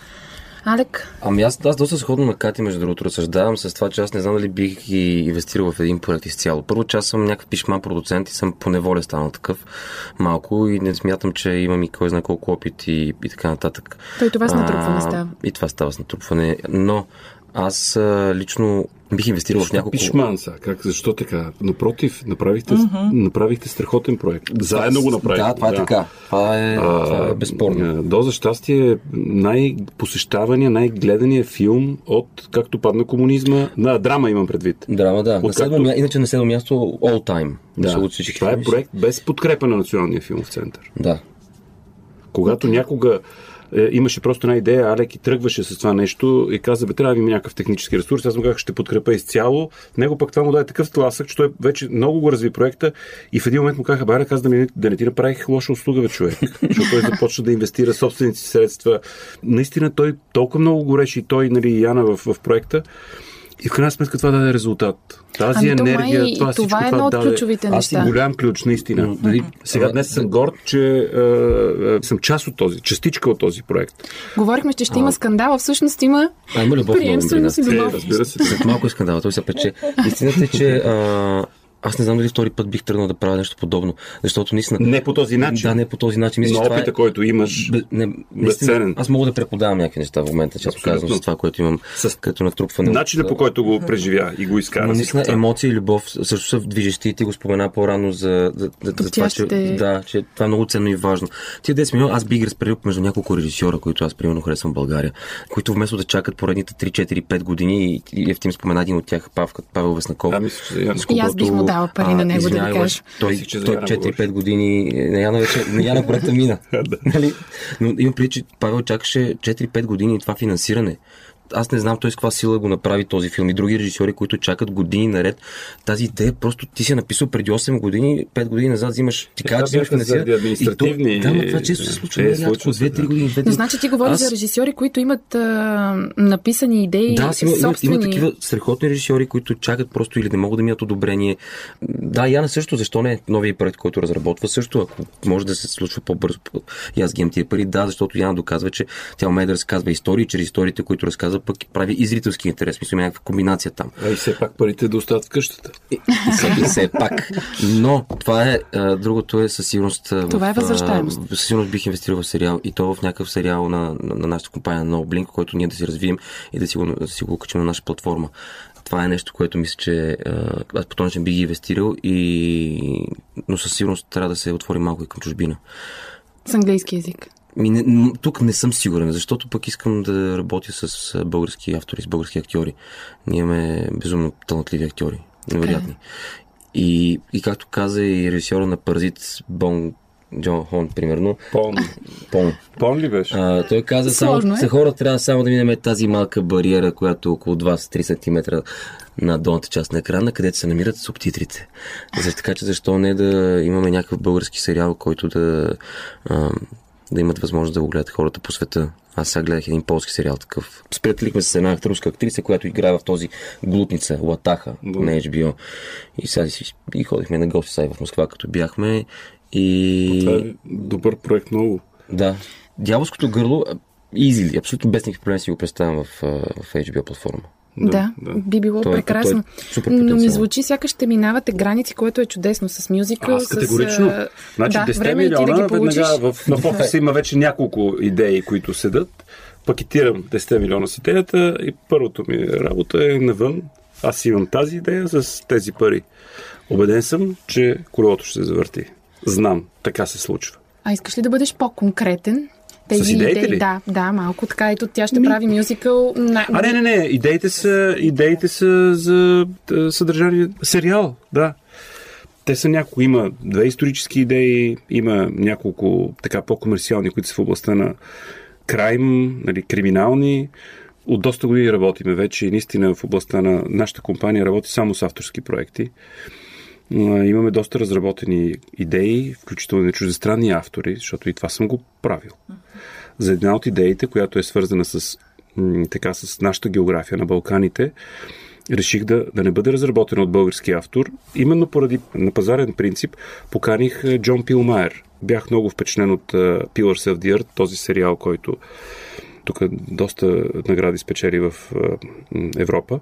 Алек, Ами аз, аз доста сходно на Кати, между другото, разсъждавам с това, че аз не знам дали бих ги инвестирал в един проект изцяло. Първо, че аз съм някакъв пишман продуцент и съм по неволя станал такъв малко и не смятам, че имам и кой знае колко опит и, и така нататък. Той това с натрупване А, става. И това става с натрупване. Но аз а, лично бих инвестирал в няколко... Пишман са. Как, защо така? Напротив, направихте, направихте страхотен проект. Заедно го направихте. Да, това е така. Това е, това е безспорно. А, Доза щастие е най-посещавания, най-гледания филм от както падна комунизма. На драма имам предвид. Драма, да. На седмо, мя... Иначе на седмо място all time. От всички това е проект без подкрепа на Националния филмов център. Да. Когато някога е, имаше просто една идея, Алек и тръгваше с това нещо и каза, бе, трябва да има някакъв технически ресурс. Аз му казах, ще подкрепа изцяло. Него пък това му даде такъв тласък, че той вече много го разви проекта и в един момент му казаха, бе, Алек, аз да, не, да не ти направих лоша услуга, бе, човек. [laughs] Защото той започна да инвестира собствените средства. Наистина той толкова много гореше и той, нали, и Яна в, в проекта, И в крайна сметка това даде резултат. Тази Ами енергия, май и това, това всичко е едно от даде. ключовите Аз неща. съм голям ключ, наистина. Нали, сега днес съм горд, че е, е, съм част от този, частичка от този проект. Говорихме, че ще има скандал, а всъщност има А, има любов приемственост и Е, разбира се. След малко е скандал, той се пече. Истината е, че а, аз не знам дали втори път бих тръгнал да правя нещо подобно, защото наистина... Не по този начин. Да, не по този начин. Мисля, Но това опита, е... който имаш, Бе, не, наистина, безценен. аз мога да преподавам някакви неща в момента, Абсолютно. казвам, с това, което имам С като натрупване. от- начина по който го преживя и го изкара. Но наистина това. емоция и любов също са движещи и ти го спомена по-рано за, за, за, за това, че, да, че това е много ценно и важно. Тия 10 милиона аз би ги разпределил между няколко режисьора, които аз примерно харесвам в България, които вместо да чакат поредните 3-4-5 години и, и Ефтим спомена един от тях, Павка, Павел Веснаков. Да, мисля, че Яна. с И дала пари на него, да ви кажа. Той, Мислих, той Яна 4-5 години, на Яна вече, на Яна проекта мина. [laughs] нали? Но имам преди, че Павел чакаше 4-5 години това финансиране. Аз не знам той с каква сила го направи този филм и други режисьори, които чакат години наред. Тази идея просто ти си написал преди 8 години, 5 години назад взимаш, ти казваш, че това взимаш финансиране. административни- И то- Да, но това често се случва. Е, Е, рядко, случва се, 2-3 да. години. две- Но значи ти говориш Аз- за режисьори, които имат а, написани идеи, да, аз има, има, собствени. има такива страхотни режисьори, които чакат просто или не могат да минат одобрение. Да, Яна също, защо не? Новия проект, който разработва също, ако може да се случва по-бързо. И аз ги имам тия пари, да, защото Яна доказва, че тя умее да разказва истории, чрез историите, които разказва, пък прави и зрителски интерес. Мисля, има някаква комбинация там. А и все пак парите да остават в къщата. И, и, все, и все пак. Но това е, а, другото е със сигурност. Това е в, възвръщаемост. Със сигурност бих инвестирал в сериал и то в някакъв сериал на, на, на нашата компания на Blink, който ние да си развием и да си го, да си го качим на наша платформа. Това е нещо, което мисля, че а, аз по този начин би ги инвестирал, и... но със сигурност трябва да се отвори малко и към чужбина. С английски язик. Ми, не, тук не съм сигурен, защото пък искам да работя с български автори, с български актьори. Ние имаме безумно талантливи актьори, невероятни. И, и както каза и режисьора на Паразит, Бон Джон Хон, примерно, Пон. Пон. Пон ли беше? А, той каза, само, е. хора трябва само да минем тази малка бариера, която е около 2-3 см на долната част на екрана, където се намират субтитрите. За, така че защо не да имаме някакъв български сериал, който да, а, да имат възможност да го гледат хората по света. Аз сега гледах един полски сериал такъв. Сприятелихме с една руска актриса, която играе в този глутница, Латаха Да. на HBO. И сега си, и ходихме на гости сега в Москва, като бяхме. И... Това е добър проект много. Да. Дяволското гърло, easily, абсолютно без никакви проблеми си го представям в, в HBO платформа. Да, да. би било Той е- прекрасно. той е Но ми звучи сякаш ще минавате граници, което е чудесно с мюзикъл. Аз категорично. С, Значи да, 10 време е ти милиона, да ги получиш. веднага в, в офиса [laughs] има вече няколко идеи, които седат. Пакетирам 10 милиона с идеята и първото ми работа е навън. Аз имам тази идея с тези пари. Обеден съм, че колелото ще се завърти. Знам, така се случва. А искаш ли да бъдеш по-конкретен? Тези идеите идеи, ли? да, да, малко така. Ето тя ще прави мюзикъл. На... А, не, не, не. Идеите са, идеите са за е, съдържание. Сериал, да. Те са няколко. Има две исторически идеи, има няколко така по-комерциални, които са в областта на крайм, нали, криминални. От доста години работиме вече и наистина в областта на нашата компания работи само с авторски проекти. Имаме доста разработени идеи, включително и чуждестранни автори, защото и това съм го правил. За една от идеите, която е свързана с, така, с нашата география на Балканите, реших да, да не бъде разработена от български автор. Именно поради на пазарен принцип поканих Джон Пилмайер. Бях много впечатлен от uh, Pillars of the Earth, този сериал, който тук доста награди спечели в м, Европа.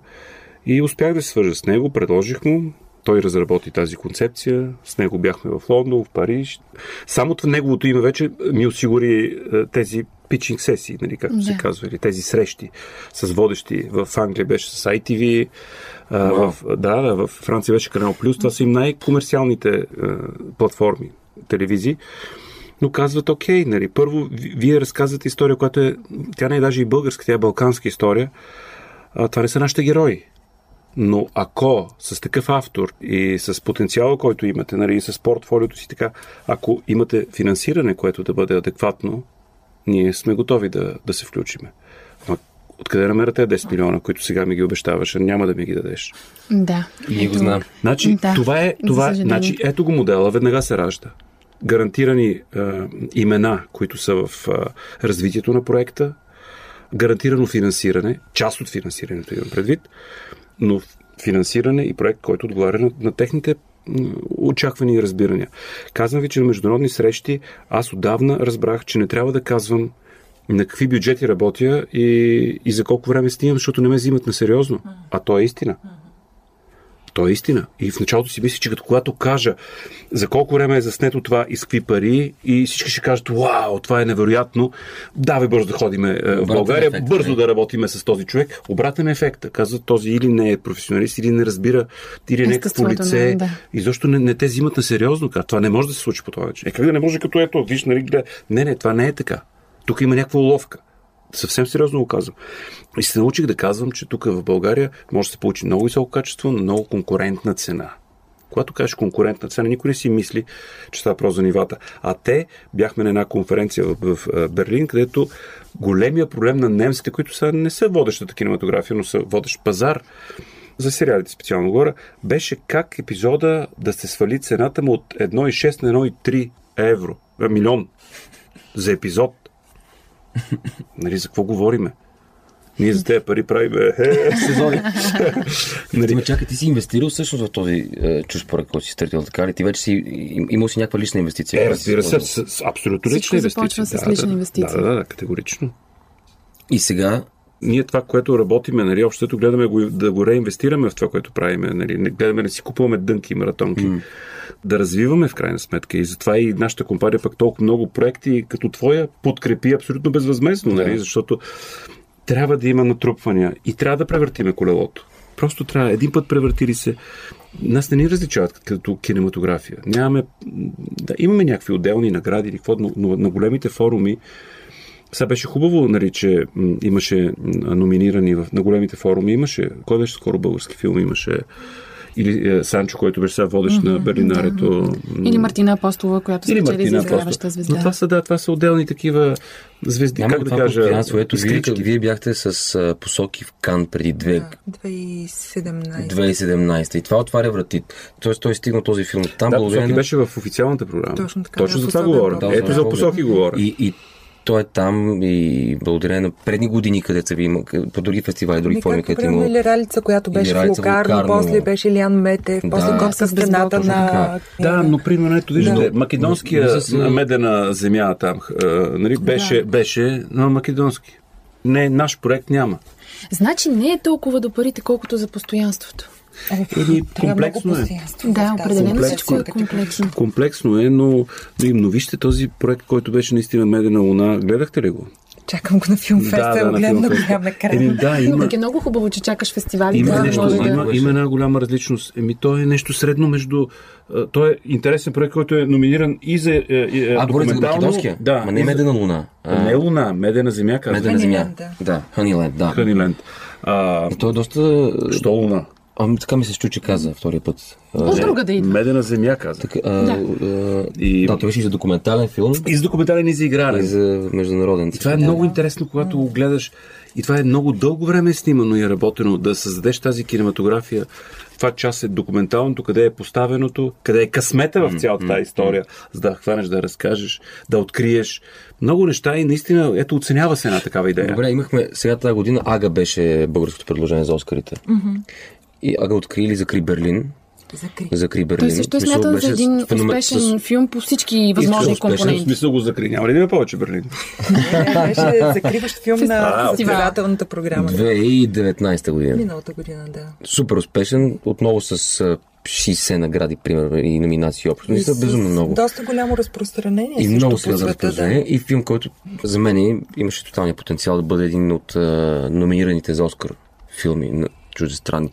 И успях да се свържа с него, предложих му. Той разработи тази концепция. С него бяхме в Лондон, в Париж. Само това неговото име вече ми осигури а, тези питчинг сесии, нали, както Да. се казва, или тези срещи с водещи. В Англия беше с ITV, а, в, да, в Франция беше Канал Плюс. Това са им най-комерциалните а, платформи, телевизии. Но казват, окей, нали, първо, ви- вие разказвате история, която е, тя не е даже и българска, тя е балканска история. А, това не са нашите герои. Но ако с такъв автор и с потенциала, който имате, нали, и с портфолиото си така, ако имате финансиране, което да бъде адекватно, ние сме готови да, да се включиме. Но откъде намерате 10 милиона, които сега ми ги обещаваш, а няма да ми ги дадеш? Да. Ние го Ето. знаем. Значи, Да, това е, това, е- значи, ето го модела, веднага се ражда. Гарантирани е, имена, които са в е, развитието на проекта, гарантирано финансиране, част от финансирането имам предвид, но финансиране и проект, който отговаря на, на техните м, очаквания и разбирания. Казвам ви, че на международни срещи аз отдавна разбрах, че не трябва да казвам на какви бюджети работя и, и за колко време снимам, защото не ме взимат на сериозно. А то е истина. То е истина. И в началото си мислих, че като когато кажа за колко време е заснето това и с какви пари, и всички ще кажат, вау, това е невероятно, давай бързо да ходиме е, в България, ефект, бързо не? да работиме с този човек. Обратен ефект. Казва, този или не е професионалист, или не разбира, или е някакво Естеството лице. на- да. И защо не, не те взимат на сериозно? Казва, това не може да се случи по този начин. Е, как да не може като ето, виж, нали, гледа. Не, не, това не е така. Тук има някаква уловка. Съвсем сериозно го казвам. И се научих да казвам, че тук в България може да се получи много високо качество на много конкурентна цена. Когато кажеш конкурентна цена, никой не си мисли, че става про за нивата. А те бяхме на една конференция в, в Берлин, където големия проблем на немците, които са, не са водещата кинематография, но са водещ пазар, за сериалите специално говоря, беше как епизода да се свали цената му от 1,6 на 1,3 евро, а, милион за епизод. Нали, за какво говориме? Ние за тези пари правим е, сезони. [laughs] нали, Ама чакай, ти си инвестирал всъщност в този е, чуж проект, който си стартирал, така ли? Ти вече си им- имал си някаква лична инвестиция. е, разбира се, с, с абсолютно Всичко лична започва инвестиция. с лична да, инвестиция. Да, да, да, категорично. И сега ние това, което работиме, нали, общото гледаме го, да го реинвестираме в това, което правиме. Нали, не гледаме да си купуваме дънки и маратонки. Mm. Да развиваме в крайна сметка. И затова и нашата компания пък толкова много проекти, като твоя, подкрепи абсолютно безвъзмезно, нали, защото трябва да има натрупвания и трябва да превъртиме колелото. Просто трябва. Един път превъртили се. Нас не ни различават като кинематография. Нямаме. Да, имаме някакви отделни награди или какво, но, на големите форуми сега беше хубаво, нали, че имаше номинирани в, на големите форуми. Имаше, кой беше скоро български филм? Имаше или е, Санчо, който беше сега водещ на Берлинарето. м, Или Мартина Апостолова, която или спечели за изгряваща звезда. Но това са, да, това са отделни такива звезди, няма как да кажа. Ето, вие, вие бяхте с посоки в Кан преди две, 2017. 2017 и това отваря врати. Тоест той стигна този филм там. Да, благодарение посоки на- беше в официалната програма. Точно така, Точно да, за това говоря. е Ето за посоки говоря. И, и той е там и благодарение на предни години, където са ви има, по други фестивали, други Ми форми, където има... или Ралица, която беше Или в Лукарно, Лукарно. после беше Илиан Метев, Да. после Котка С стената Безбог, на... Да, но примерно ето виждате, Но- македонския но- но с- медена земя там, а, нали, беше, беше на македонски. Не, наш проект няма. Значи не е толкова до парите, колкото за постоянството. Еми, комплексно е. Да, определено всичко е комплексно. Комплексно е, но, но, но вижте този проект, който беше наистина Медена луна. Гледахте ли го? Чакам го на филмфеста, да, на гледам на голям екран. Еми, да, Но има, пък е много хубаво, че чакаш фестивали. има, да, нещо, може да... има, има една голяма различност. Еми, то е нещо средно между... Той е интересен проект, който е номиниран и за е, е, А, говорите за документално... македонския? Да. Ма не и за- Медена луна. А, Не луна, Медена земя. Медена земя. Да, Honeyland, да. Хъниленд. А, И той е доста... що луна? Ами така ми се щу, че каза втория път. А, От друга да идва. Медена земя, каза. така, а, Да. а, И- Да, той беше и за документален филм, И за документален и за игрален. и за международен. И това е много интересно, когато го гледаш. И това е много дълго време снимано и е работено. Да създадеш тази кинематография. Това част е документалното, къде е поставеното, къде е късмета в цялата тази история, за да хванеш, да разкажеш, да откриеш. Много неща и наистина, ето, оценява се една такава идея. Добре, имахме сега тази година Ага беше българското предложение за Оскарите. И Ага откри или закри Берлин. Закри. Закри Берлин. Той също е В смятан за един феномен- успешен с- филм по всички възможни успешен, В компоненти. смисъл го закри. Няма ли да има повече Берлин? Не, беше [laughs] закриващ филм на Фестивал. състезателната програма. 2019 година. Миналата година, да. Супер успешен, отново с а, 60 награди, примерно, и номинации общо. Не са безумно много. Доста голямо разпространение И много сериозно света. разпределение. И филм, който за мен имаше тоталния потенциал да бъде един от а, номинираните за Оскар филми чуждестранни.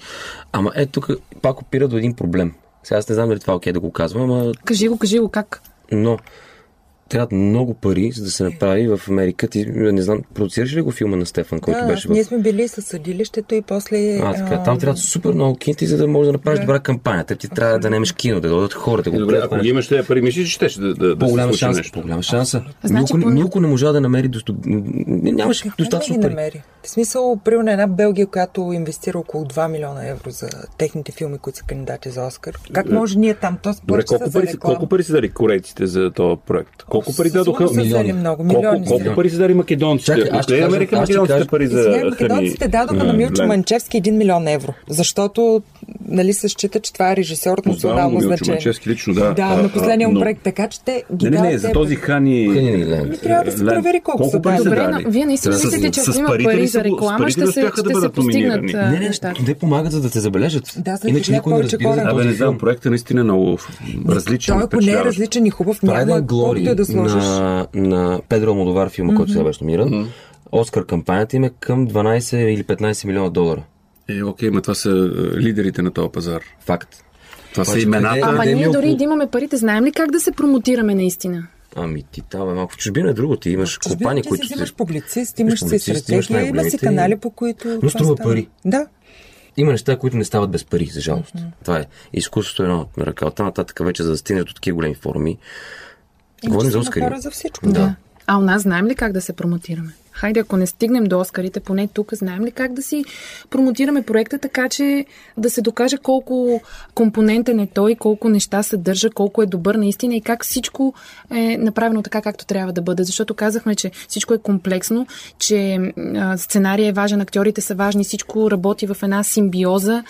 Ама ето тук пак опира до един проблем. Сега аз не знам дали това е окей да го казвам, ама Кажи го, кажи го как. но трябват много пари, за да се направи в Америка. Ти, не знам, продуцираш ли го филма на Стефан, който Да, беше в... ние сме били със съдилището и после... А, така, там трябва супер много кинти, за да можеш да направиш добра кампания. Те ти трябва да немеш кино, да дойдат хората. Да го Добре, гледат. ако ги имаш тези пари, мислиш, че ще, ще да, да, да по-голяма шанса. нещо. По-голяма шанса. Значи, Милко, по- Милко не можа да намери досто... Нямаше достатъчно пари. намери? В смисъл, примерно една Белгия, която инвестира около 2 милиона евро за техните филми, които са кандидати за Оскар. Как може ние там? То Добре, колко пари, колко пари са дали корейците за този проект? Колко Колко пари дадоха? Милиони. много, Колко, милиони. колко са. пари са дали македонците? Чакай, аз ще Откъде Америка македонците кажа- пари за храни? македонците дадоха на Милчо. Манчевски 1 милион евро, защото нали, се счита, че това е режисьор от национално значение. Манчевски лично, да. Да, на последния му проект, така че те ги Не, не, не, за този хани... Хани ни Лен. Ми трябва да се Лен. провери колко са пари дали. са Добре, дали? но вие наистина мислите, че ако има пари за реклама, ще се, постигнат Не, не, те помагат за да те забележат. Да, за да Иначе никой не разбира. Абе, този не знам, проектът наистина е много различен. Той, ако не е различен и хубав, няма колкото да сложиш. на, на Педро Молдовар филма, който сега беше номиниран. Оскар кампанията им е към 12 или 15 милиона долара. Е, окей, ма това са е, лидерите на този пазар. Факт. Това са имената. къде- Ама ние е дори да имаме парите, знаем ли как да се промотираме наистина? Ами ти там е малко в чужбина е друго. Ти имаш чужбина компании, ти които... си взимаш публицист, Имаш имаш си имаш стратегия, има си канали, по които... Но струва става. пари. Да. Има неща, които не стават без пари, за жалост. Това е. Изкуството е едно на ръка. Оттам нататък вече, за да стигнеш до такива големи форуми. Говорим за Оскари. хора за всичко. Да. А у нас знаем ли как да се промотираме? Хайде, ако не стигнем до Оскарите, поне тук знаем ли как да си промотираме проекта, така че да се докаже колко компонентен е той, колко неща съдържа, колко е добър наистина и как всичко е направено така, както трябва да бъде. Защото казахме, че всичко е комплексно, че сценария е важен, актьорите са важни, всичко работи в една симбиоза,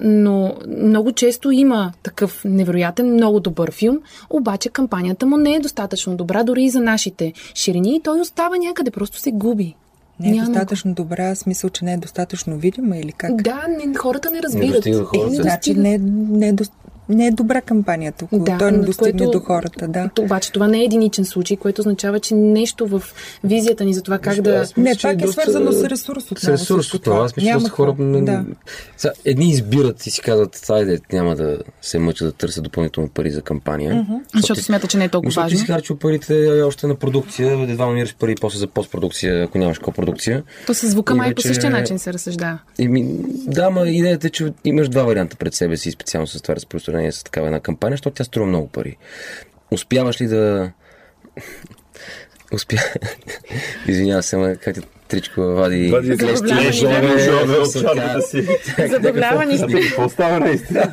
но много често има такъв невероятен, много добър филм, обаче кампанията му не е достатъчно добра, дори и за нашите ширини и той остава някъде, просто се губи. Не е Няма достатъчно добра, в смисъл, че не е достатъчно видима или как? Да, не, хората не Не разбират. достига до хората. Е, не Значи достига. не е, не е, до, не е добра кампанията, ако Да, той не достигне което- до хората. Да. Обаче това не е единичен случай, което означава, че нещо в визията ни за това как да... Не, пак е доста- свързано с ресурс С отново. ресурс от това. Аз мисля, че хора... Да. Едни избират и си казват, айде, няма да се мъча да търся допълнително пари за кампания. Защото смята, че не е толкова Защото ти важно. си харчил парите още на продукция, едва намираш пари после за постпродукция, ако нямаш копродукция. То с звука И май по същия начин се разсъждава. Да, ма идеята е, че имаш два варианта пред себе си, специално с това разпространение с такава една кампания, защото тя струва много пари. Успяваш ли да... Успя... Извинявам се, ма как ти тричко вади... Вади чантата си. Забавлява ни. Какво става наистина?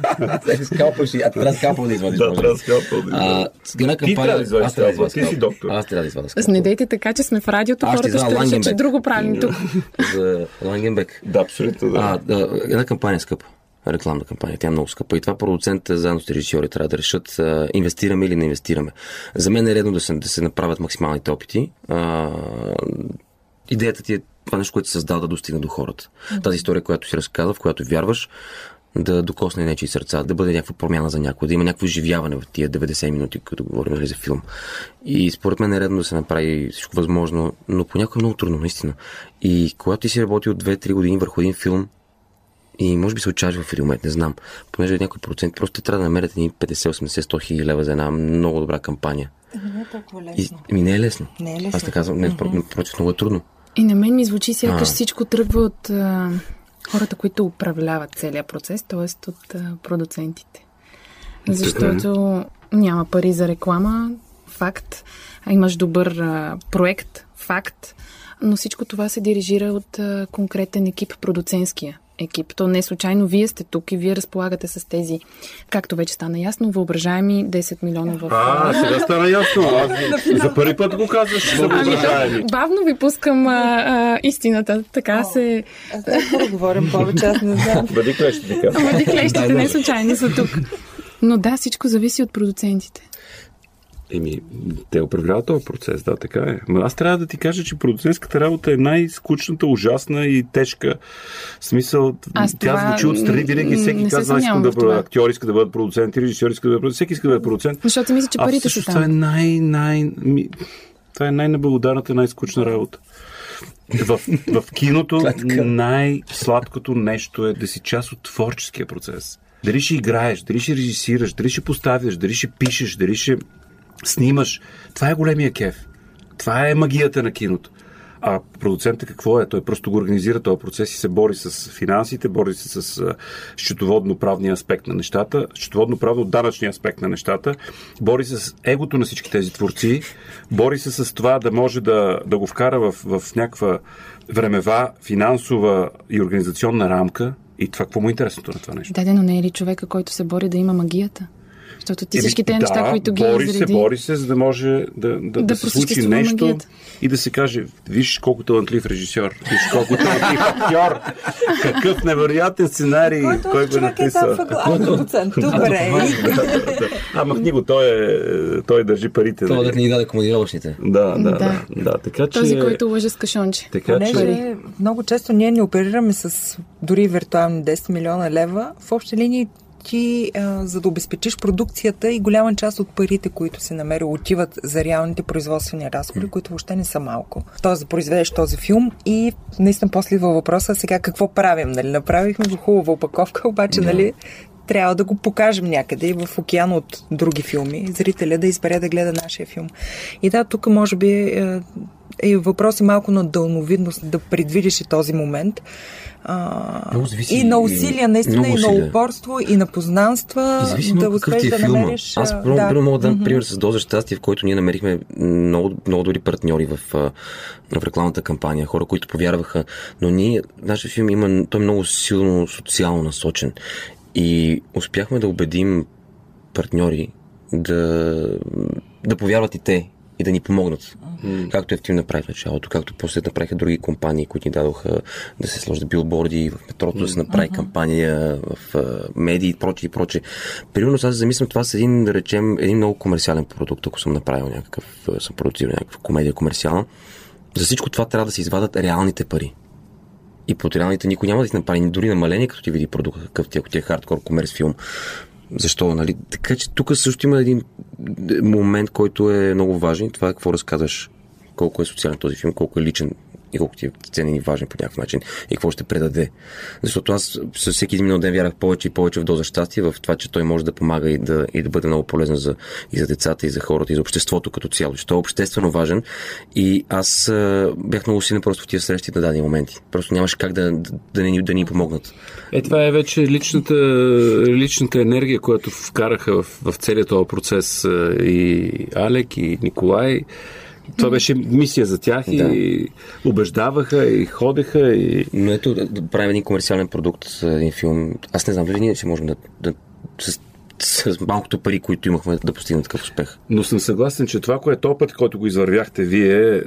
Скалпаш и... А, трябва скалпа да извадиш. Да, трябва да скалпа. А, с една Ти кампания... трябва да извадиш аз трябва да извадя ти си доктор. Аз трябва да извадя С скалпа. не дейте така, че сме в радиото, хората ще решат, че друго правим тук. За Лангенбек. Да, абсолютно да. Да, една кампания е скъпа. Рекламна кампания. Тя е много скъпа. И това продуцентите заедно с режисьори трябва да решат а, инвестираме или не инвестираме. За мен е редно да се, да се направят максималните опити. А, идеята ти е това нещо, което си създал да достигне до хората. Тази история, която си разказа, в която вярваш, да докосне нечи сърца, да бъде някаква промяна за някой, да има някакво изживяване в тия 90 минути, като говорим нали, за филм. И според мен е редно да се направи всичко възможно, но понякога е много трудно, наистина. И когато ти си работил 2-3 години върху един филм, и може би се отчаеш в един момент, не знам. Понеже е някой процент, просто трябва да намерят ни 50, 80, 100 хиляди лева за една много добра кампания. Не е толкова И, лесно. ми не е лесно. Не е лесно. Аз не казвам, не, mm-hmm. напротив, много е трудно. И на мен ми звучи сякаш всичко тръгва от а, хората, които управляват целият процес, т.е. от а, продуцентите. Защото няма пари за реклама, факт. А имаш добър а, проект, факт. Но всичко това се дирижира от а, конкретен екип, продуцентския екип. То не е случайно вие сте тук и вие разполагате с тези, както вече стана ясно, въображаеми 10 милиона в... А, сега стана ясно. Аз за първи път го казваш, Ами, въображаеми. бавно ви пускам а, а, истината. Така се... Аз трябва да говорим повече, аз не знам. Бъди клещи така. Ама ти клещите не случайно са тук. Но да, всичко зависи от продуцентите. Еми, те управляват този процес, да, така е. Но аз трябва да ти кажа, че продуцентската работа е най-скучната, ужасна и тежка. В смисъл, Аз тя това звучи отстрани, винаги всеки казва, аз искам да бъда актьор, иска да бъдат продуценти, режисьор иска да бъде продуцент, всеки иска да бъде продуцент. Защото мисля, че парите са всъщност това е там. най, най, ми, това е най-неблагодарната, най-скучна работа. В, в киното [laughs] най-сладкото нещо е да си част от творческия процес. Дали ще играеш, дали ще режисираш, дали ще поставяш, дали ще пишеш, дали ще снимаш. Това е големия кеф. Това е магията на киното. А продуцентът какво е? Той просто го организира този процес и се бори с финансите, бори се с счетоводно-правния аспект на нещата, счетоводно-правно-данъчния аспект на нещата, бори се с егото на всички тези творци, бори се с това да може да, да го вкара в, в някаква времева, финансова и организационна рамка. И това, какво му е интересното на това нещо? Да, но не е ли човека, който се бори да има магията? Защото ти всички тези неща, да, които ги бори изреди... се, бори се, за да може да, да, да, да се случи нещо магията. и да се каже, виж колко талантлив режисьор, виж колко талантлив актьор, какъв невероятен сценарий, Който кой го човек е написа. Добре. Да, да, да. А, махни го, той, е, той държи парите. Това нали? да ни даде командировъчните. Да, да, Да. да. Така че... Този, който лъже с кашонче. Така че... Понеже много често ние не оперираме с дори виртуални 10 милиона лева, в общи линии ти, а, за да обезпечиш продукцията и голяма част от парите, които се намери, отиват за реалните производствени разходи, които въобще не са малко. Тоест да произведеш този филм и наистина после идва въпроса сега какво правим. Нали? Направихме го хубава опаковка, [laughs] обаче нали, трябва да го покажем някъде и в океан от други филми, зрителя да избере да гледа нашия филм. И да, тук може би е, е въпрос и малко на дълновидност да предвидиш и този момент. А, зависи и на усилия, наистина, и на усилия. упорство, и на познанства. И да какъв успееш ти е да филма. намериш. Аз, примерно, да. мога да дам пример с Доза щастие, в който ние намерихме много, много добри партньори в, в рекламната кампания, хора, които повярваха. Но ние, нашия филм има, той е много силно социално насочен. И успяхме да убедим партньори да, да повярват и те и да ни помогнат. Mm. Както Ефтим направи в началото, както после направиха други компании, които ни дадоха да се сложат билборди в метрото, да се направи mm-hmm. кампания в медии и прочее и прочее. Примерно аз се замислям това с един, да речем, един много комерциален продукт, ако съм направил някакъв, съм продуцирал някаква комедия комерциална. За всичко това трябва да се извадат реалните пари. И под реалните никой няма да ти направи дори намаление, като ти види продукта, какъв ти, е, ако ти е хардкор комерс филм. Защо, нали? Така че тук също има един момент, който е много важен. Това е какво разказваш. Колко е социален този филм, колко е личен и колко ти е ценен и важен по някакъв начин и какво ще предаде. Защото аз със всеки един ден вярах повече и повече в доза щастие, в това, че той може да помага и да, и да бъде много полезен за, и за децата, и за хората, и за обществото като цяло. Че той е обществено важен и аз а, бях много силен просто в тия срещи на дадени моменти. Просто нямаше как да, да, да, ни, да ни помогнат. Е, това е вече личната, личната енергия, която вкараха в, в целият този процес и Алек, и Николай. Това беше мисия за тях Да. и убеждаваха, и ходеха, и... Но ето да, правим един комерциален продукт, един филм. Аз не знам дали ние ще можем да, да с, с малкото пари, които имахме, да постигнем такъв успех. Но съм съгласен, че това, което този път, който го извървяхте вие,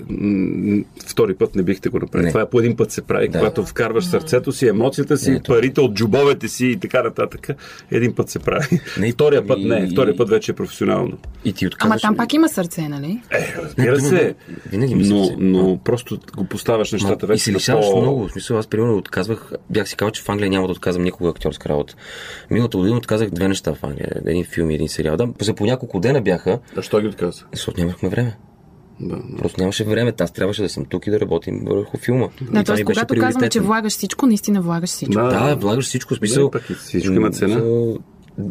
втори път не бихте го направили. Не. Това е по един път се прави, Да. когато вкарваш сърцето си, емоцията си, Не, това- парите от джобовете си и така нататък. Един път се прави. Не, Втория път и- не, втория път вече е професионално. И ти Ама отказваш. там пак има сърце, нали? Е, разбира Не, се. винаги мисля, но, но просто го поставяш нещата и вече се на лишаваш по... много. В смисъл, аз примерно отказвах, бях си казал, че в Англия няма да отказвам никога актьорска работа. Миналата година отказах две неща в Англия. Един филм и един сериал. Да, за по няколко дена бяха, А що ги отказа? защото нямахме време. Да. Просто нямаше време. Аз трябваше да съм тук и да работим върху филма. Да, т.е. когато казваме, че влагаш всичко, наистина влагаш всичко. Да. Да, влагаш всичко. Смисъл, и всичко има цена.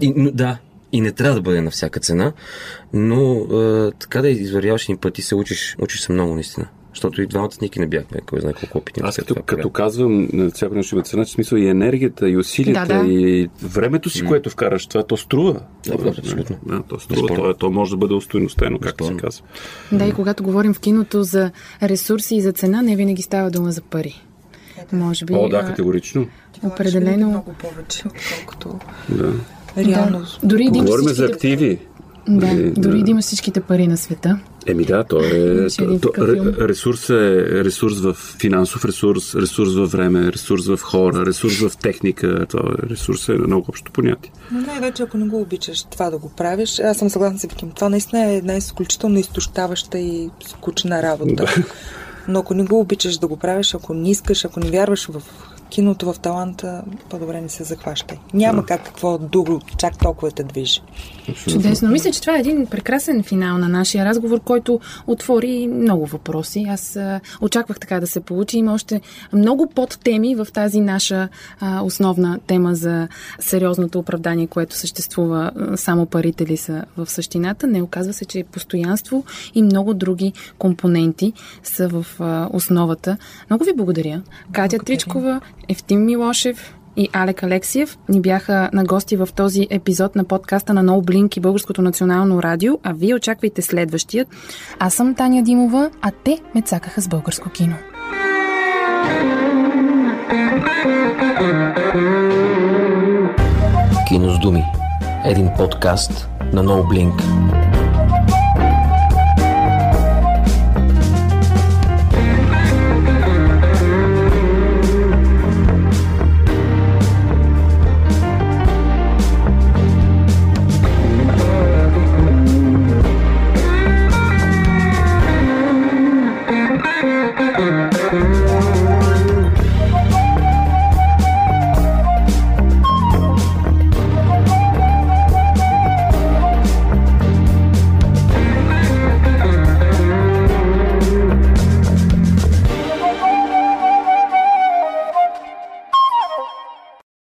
И, но, да, и не трябва да бъде на всяка цена, но е, така да извървяваш един път и се учиш, учиш се много наистина. Защото и двамата ники не бяхме, кой знае колко опитни. Аз като, това като казвам, всяко нещо има цена, че смисъл и енергията, и усилията, Да, да. и времето си, което вкараш, това то струва. Да, да, абсолютно. Да, то струва. То, то може да бъде устойностено, както се казва. Да, и когато говорим в киното за ресурси и за цена, не винаги става дума за пари. Може би. О, да, категорично. Определено. Много повече, отколкото Да. реално. Да, дори Говорим за активи. Да, Нали, дори да имаш всичките пари на света. Еми да, то е. То, ре- ресурс е ресурс в финансов ресурс, ресурс във време, ресурс в хора, ресурс в техника. То е, ресурс е много общо понятие. Но най-вече, ако не го обичаш това да го правиш, аз съм съгласна с Виким. Това наистина е една изключително изтощаваща и скучна работа. Но ако не го обичаш да го правиш, ако не искаш, ако не вярваш в киното, в таланта, по-добре не се захващай. Няма как какво друго чак толкова те движи. Чудесно. Мисля, че това е един прекрасен финал на нашия разговор, който отвори много въпроси. Аз а, очаквах така да се получи. Има още много подтеми в тази наша а, основна тема за сериозното оправдание, което съществува. а, Само парите ли са в същината? Не, оказва се, че постоянство и много други компоненти са в а, основата. Много ви благодаря. Катя Тричкова, Евтим Милошев, и Алек Алексиев ни бяха на гости в този епизод на подкаста на No Blink и Българското национално радио, а вие очаквайте следващият. Аз съм Таня Димова, а те ме цакаха с българско кино. Кино с думи. Един подкаст на NoBlink. Thank